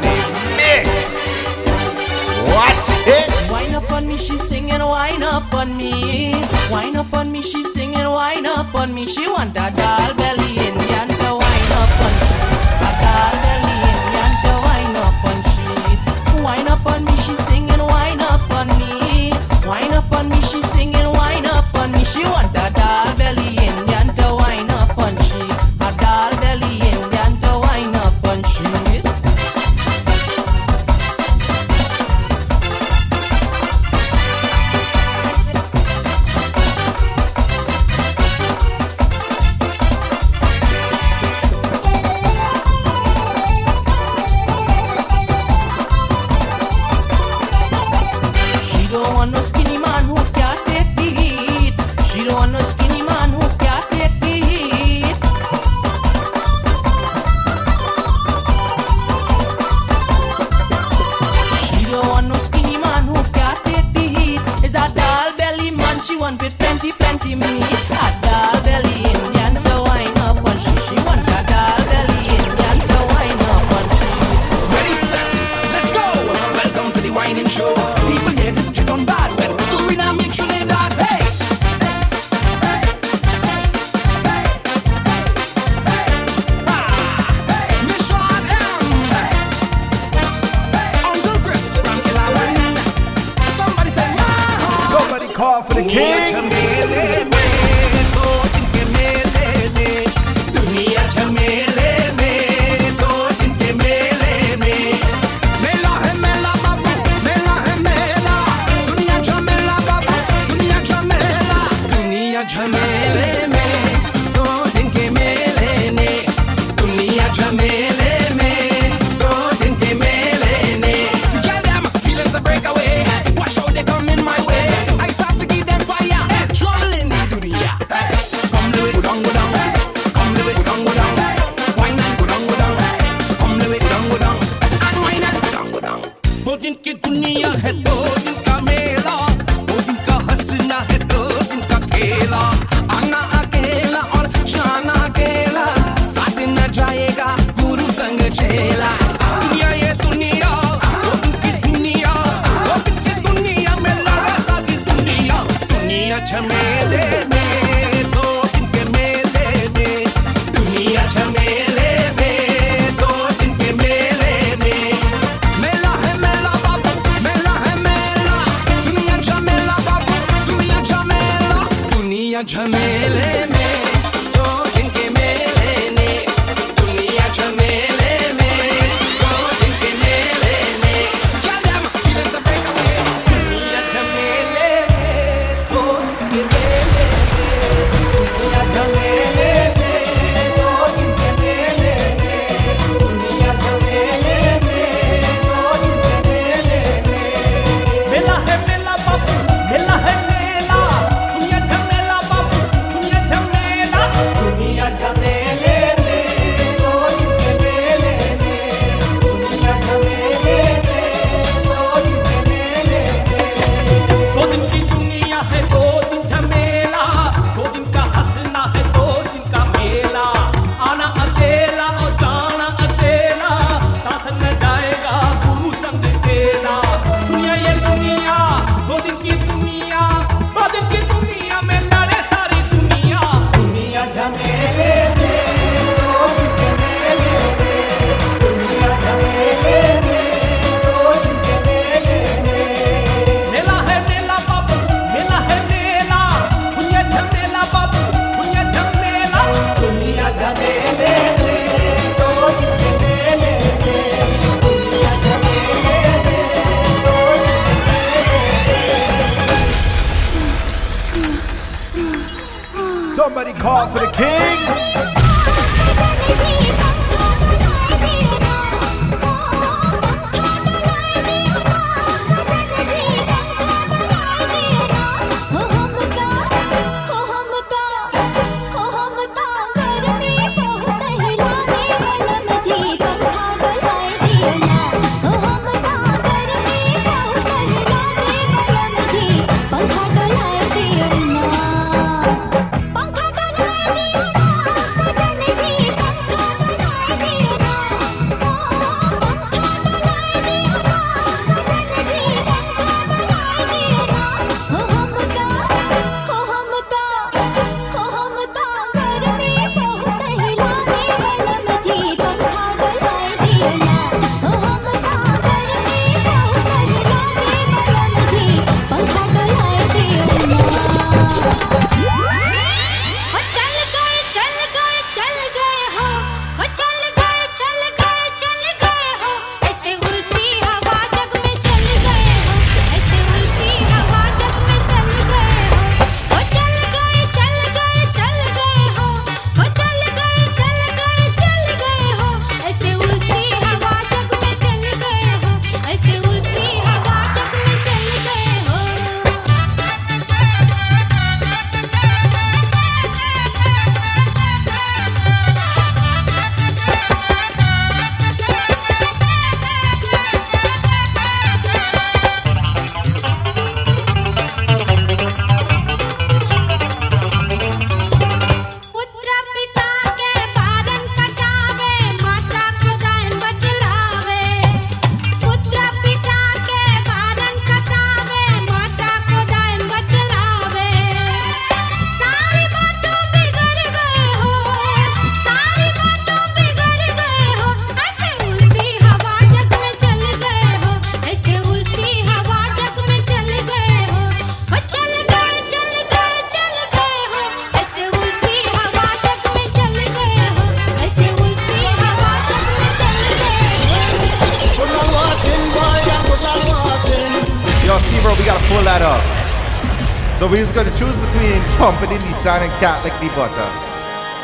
Cat lick the butter.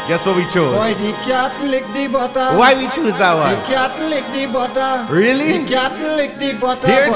Guess what we chose? Why the cat lick the butter? Why we choose that one? The cat lick the butter. Really? The cat lick the butter. They're.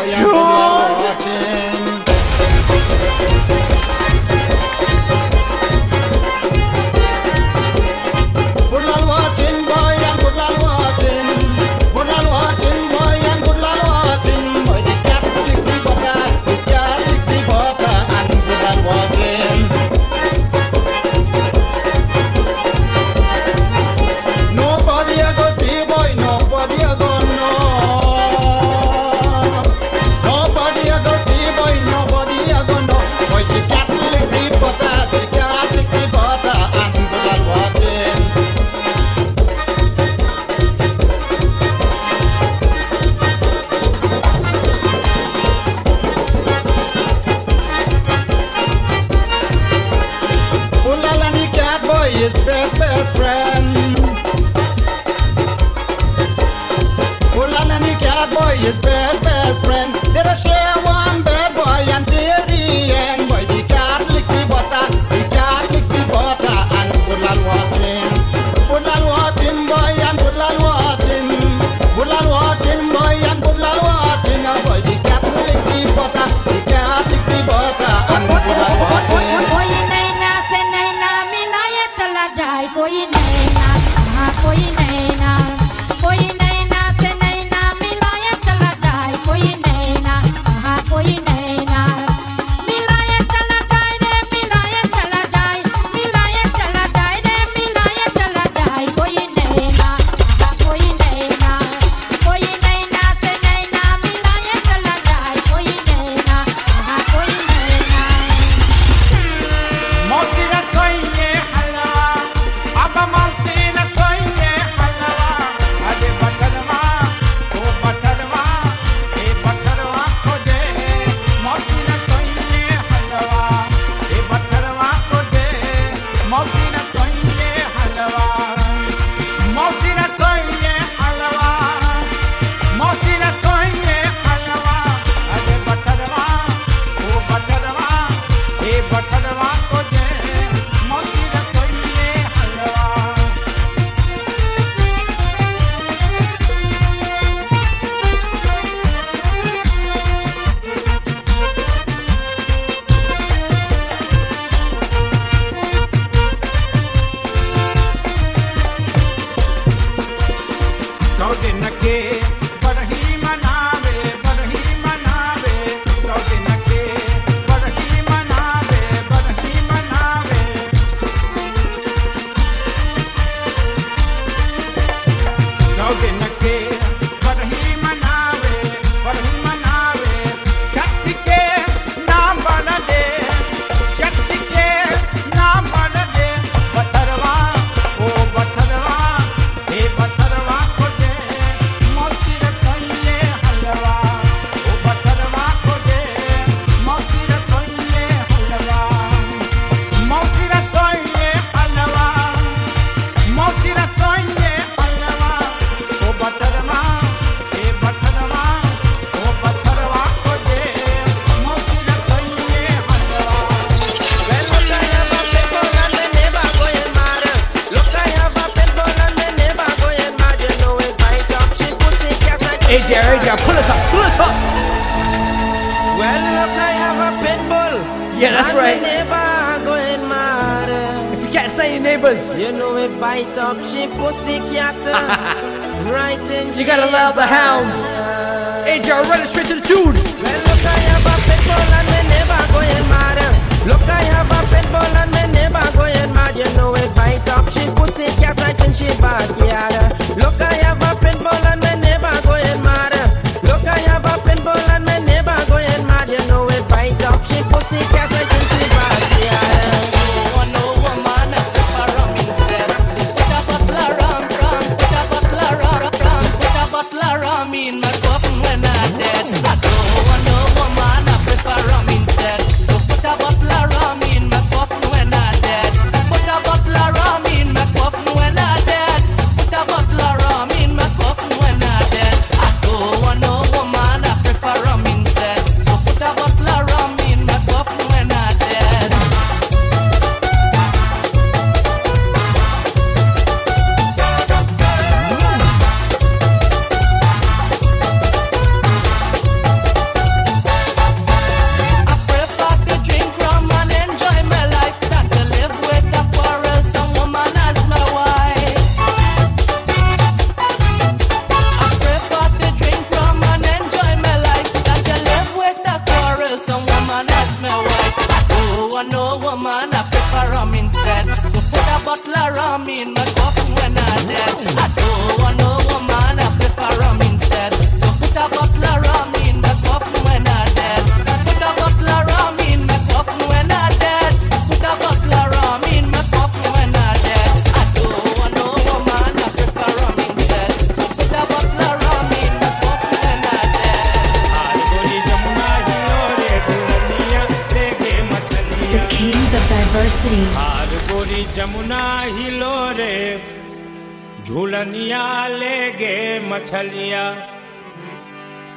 झूलनिया ले गे मछलिया।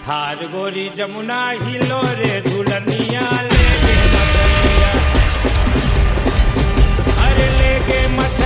थार गोरी जमुना हिलो रे झूलनिया ले गे मछलिया। अरे ले गे मछलिया।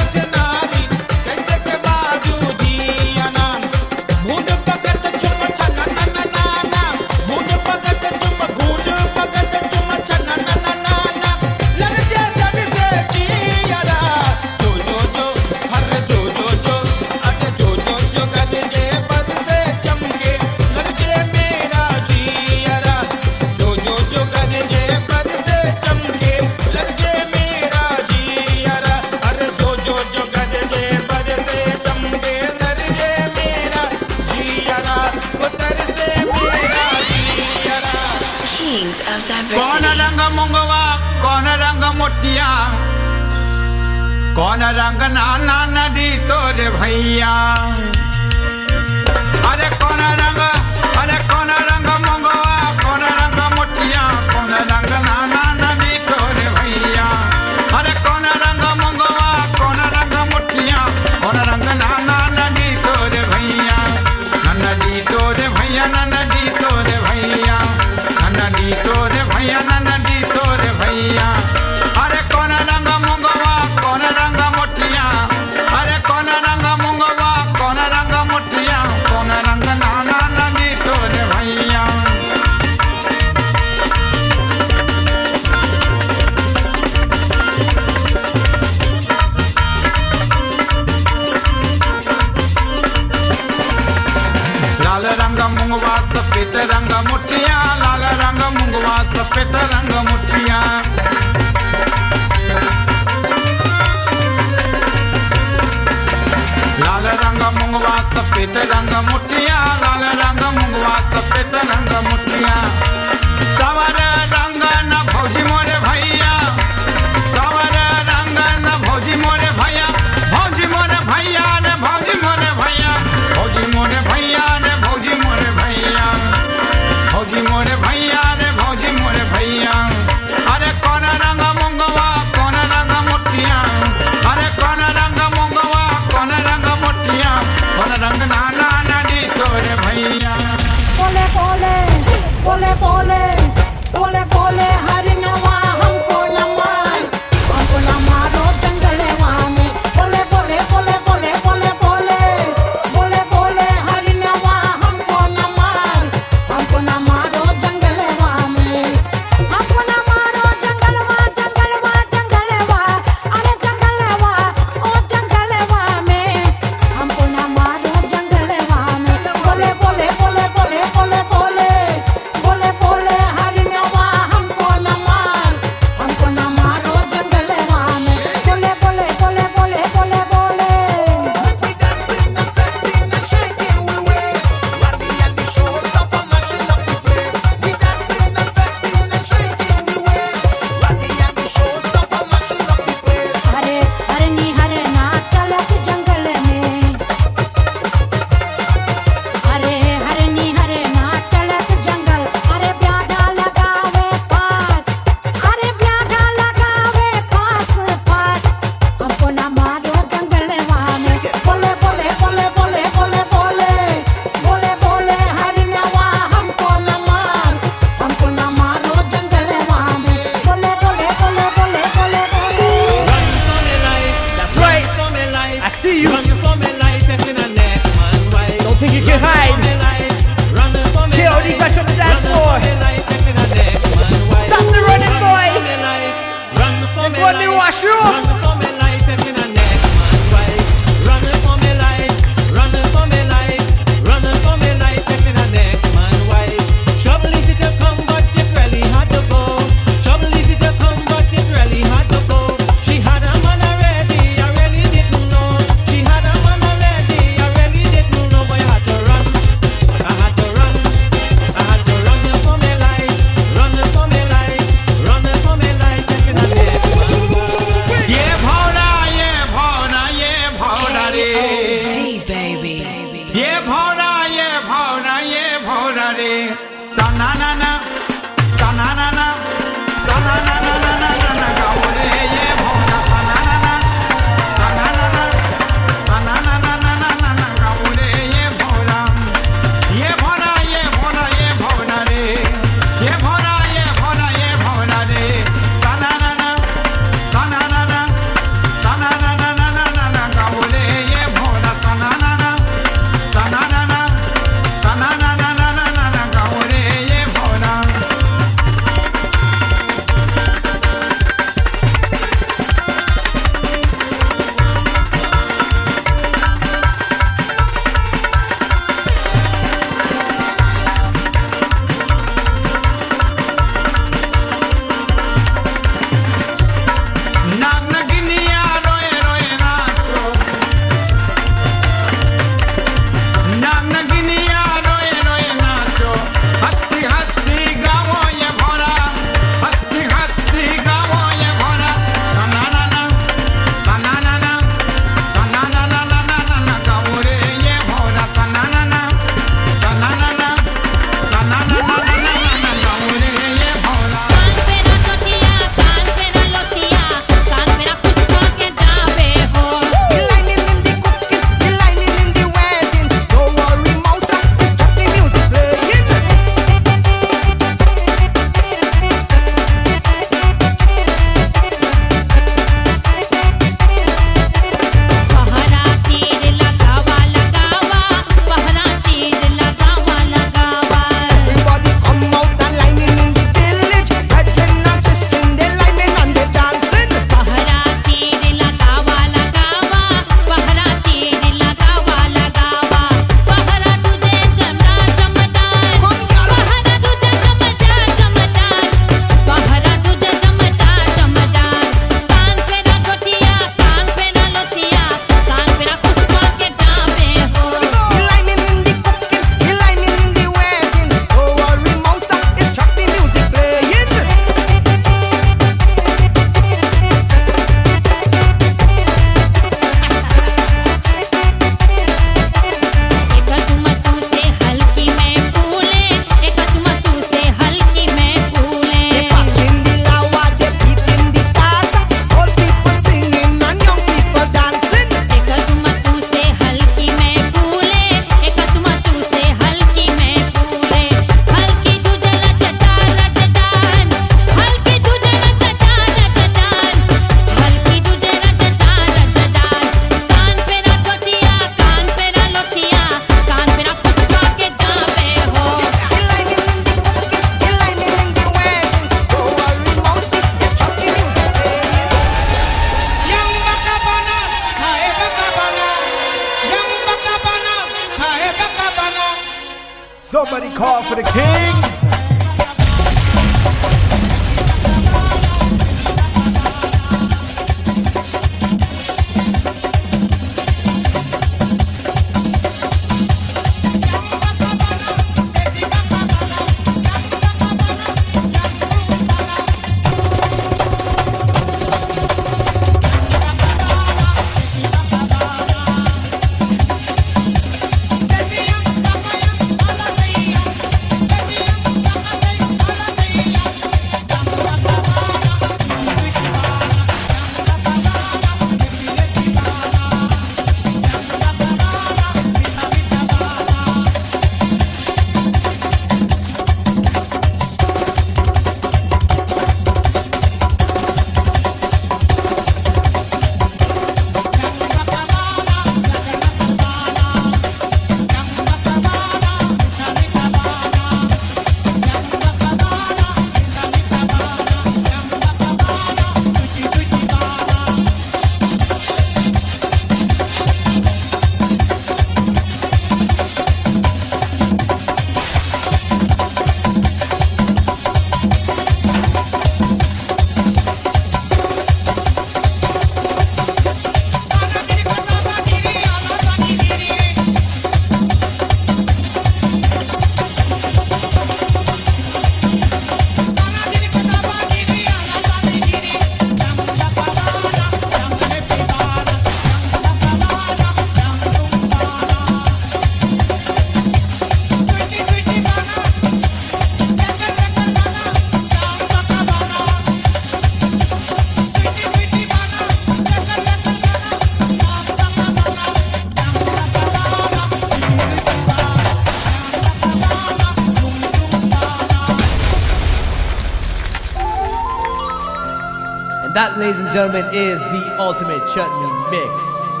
And gentlemen, is the ultimate chutney mix.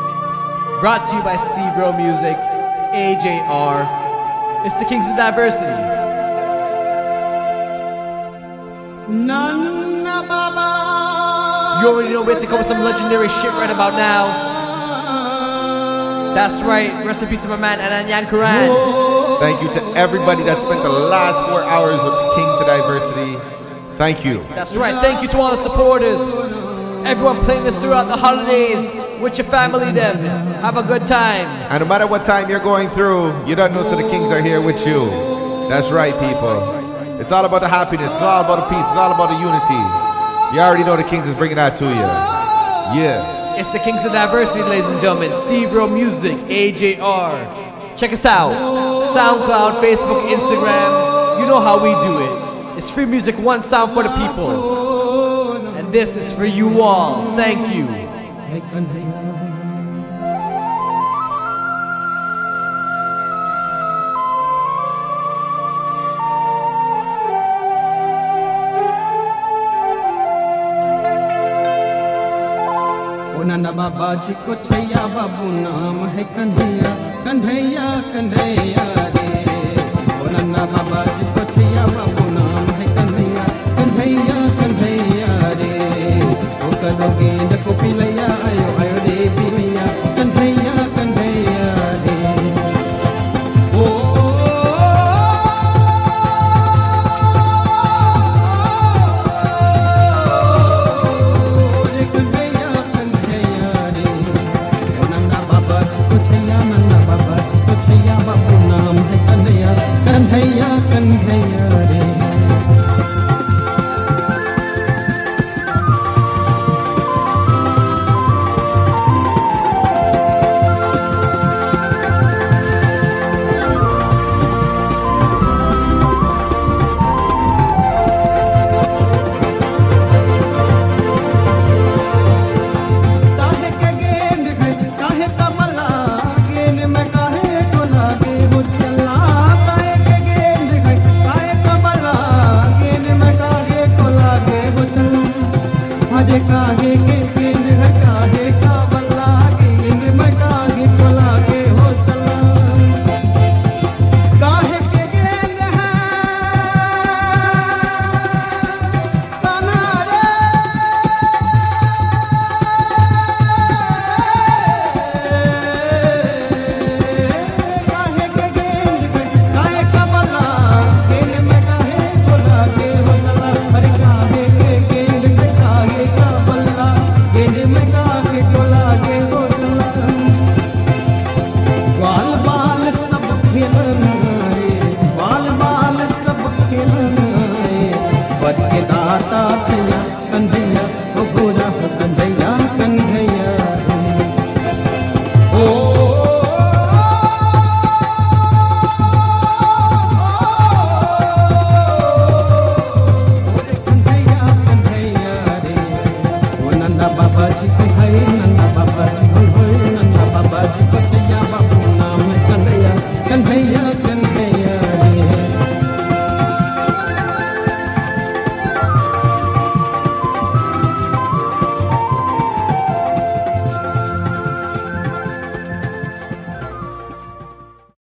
Brought to you by Steve Rowe Music, AJR. It's the Kings of Diversity. Nana Baba. You already know we have to come with some legendary shit right about now. That's right. Rest in peace to my man Anand Yankaran. Thank you to everybody that spent the last four hours with Kings of Diversity. Thank you. That's right. Thank you to all the supporters. Everyone playing this throughout the holidays with your family. Them have a good time. And no matter what time you're going through, you don't know so the Kings are here with you. That's right, people. It's all about the happiness. It's all about the peace. It's all about the unity. You already know the Kings is bringing that to you. Yeah. It's the Kings of Diversity, ladies and gentlemen. Steve Rowe Music, AJR. Check us out. SoundCloud, Facebook, Instagram. You know how we do it. It's free music, one sound for the people. And this is for you all. Thank you. ओ नंदा बाबा जी को छैया बाबू नाम है कन्हैया कन्हैया कन्हैया रे ओ नंदा बाबा जी को छैया बाबू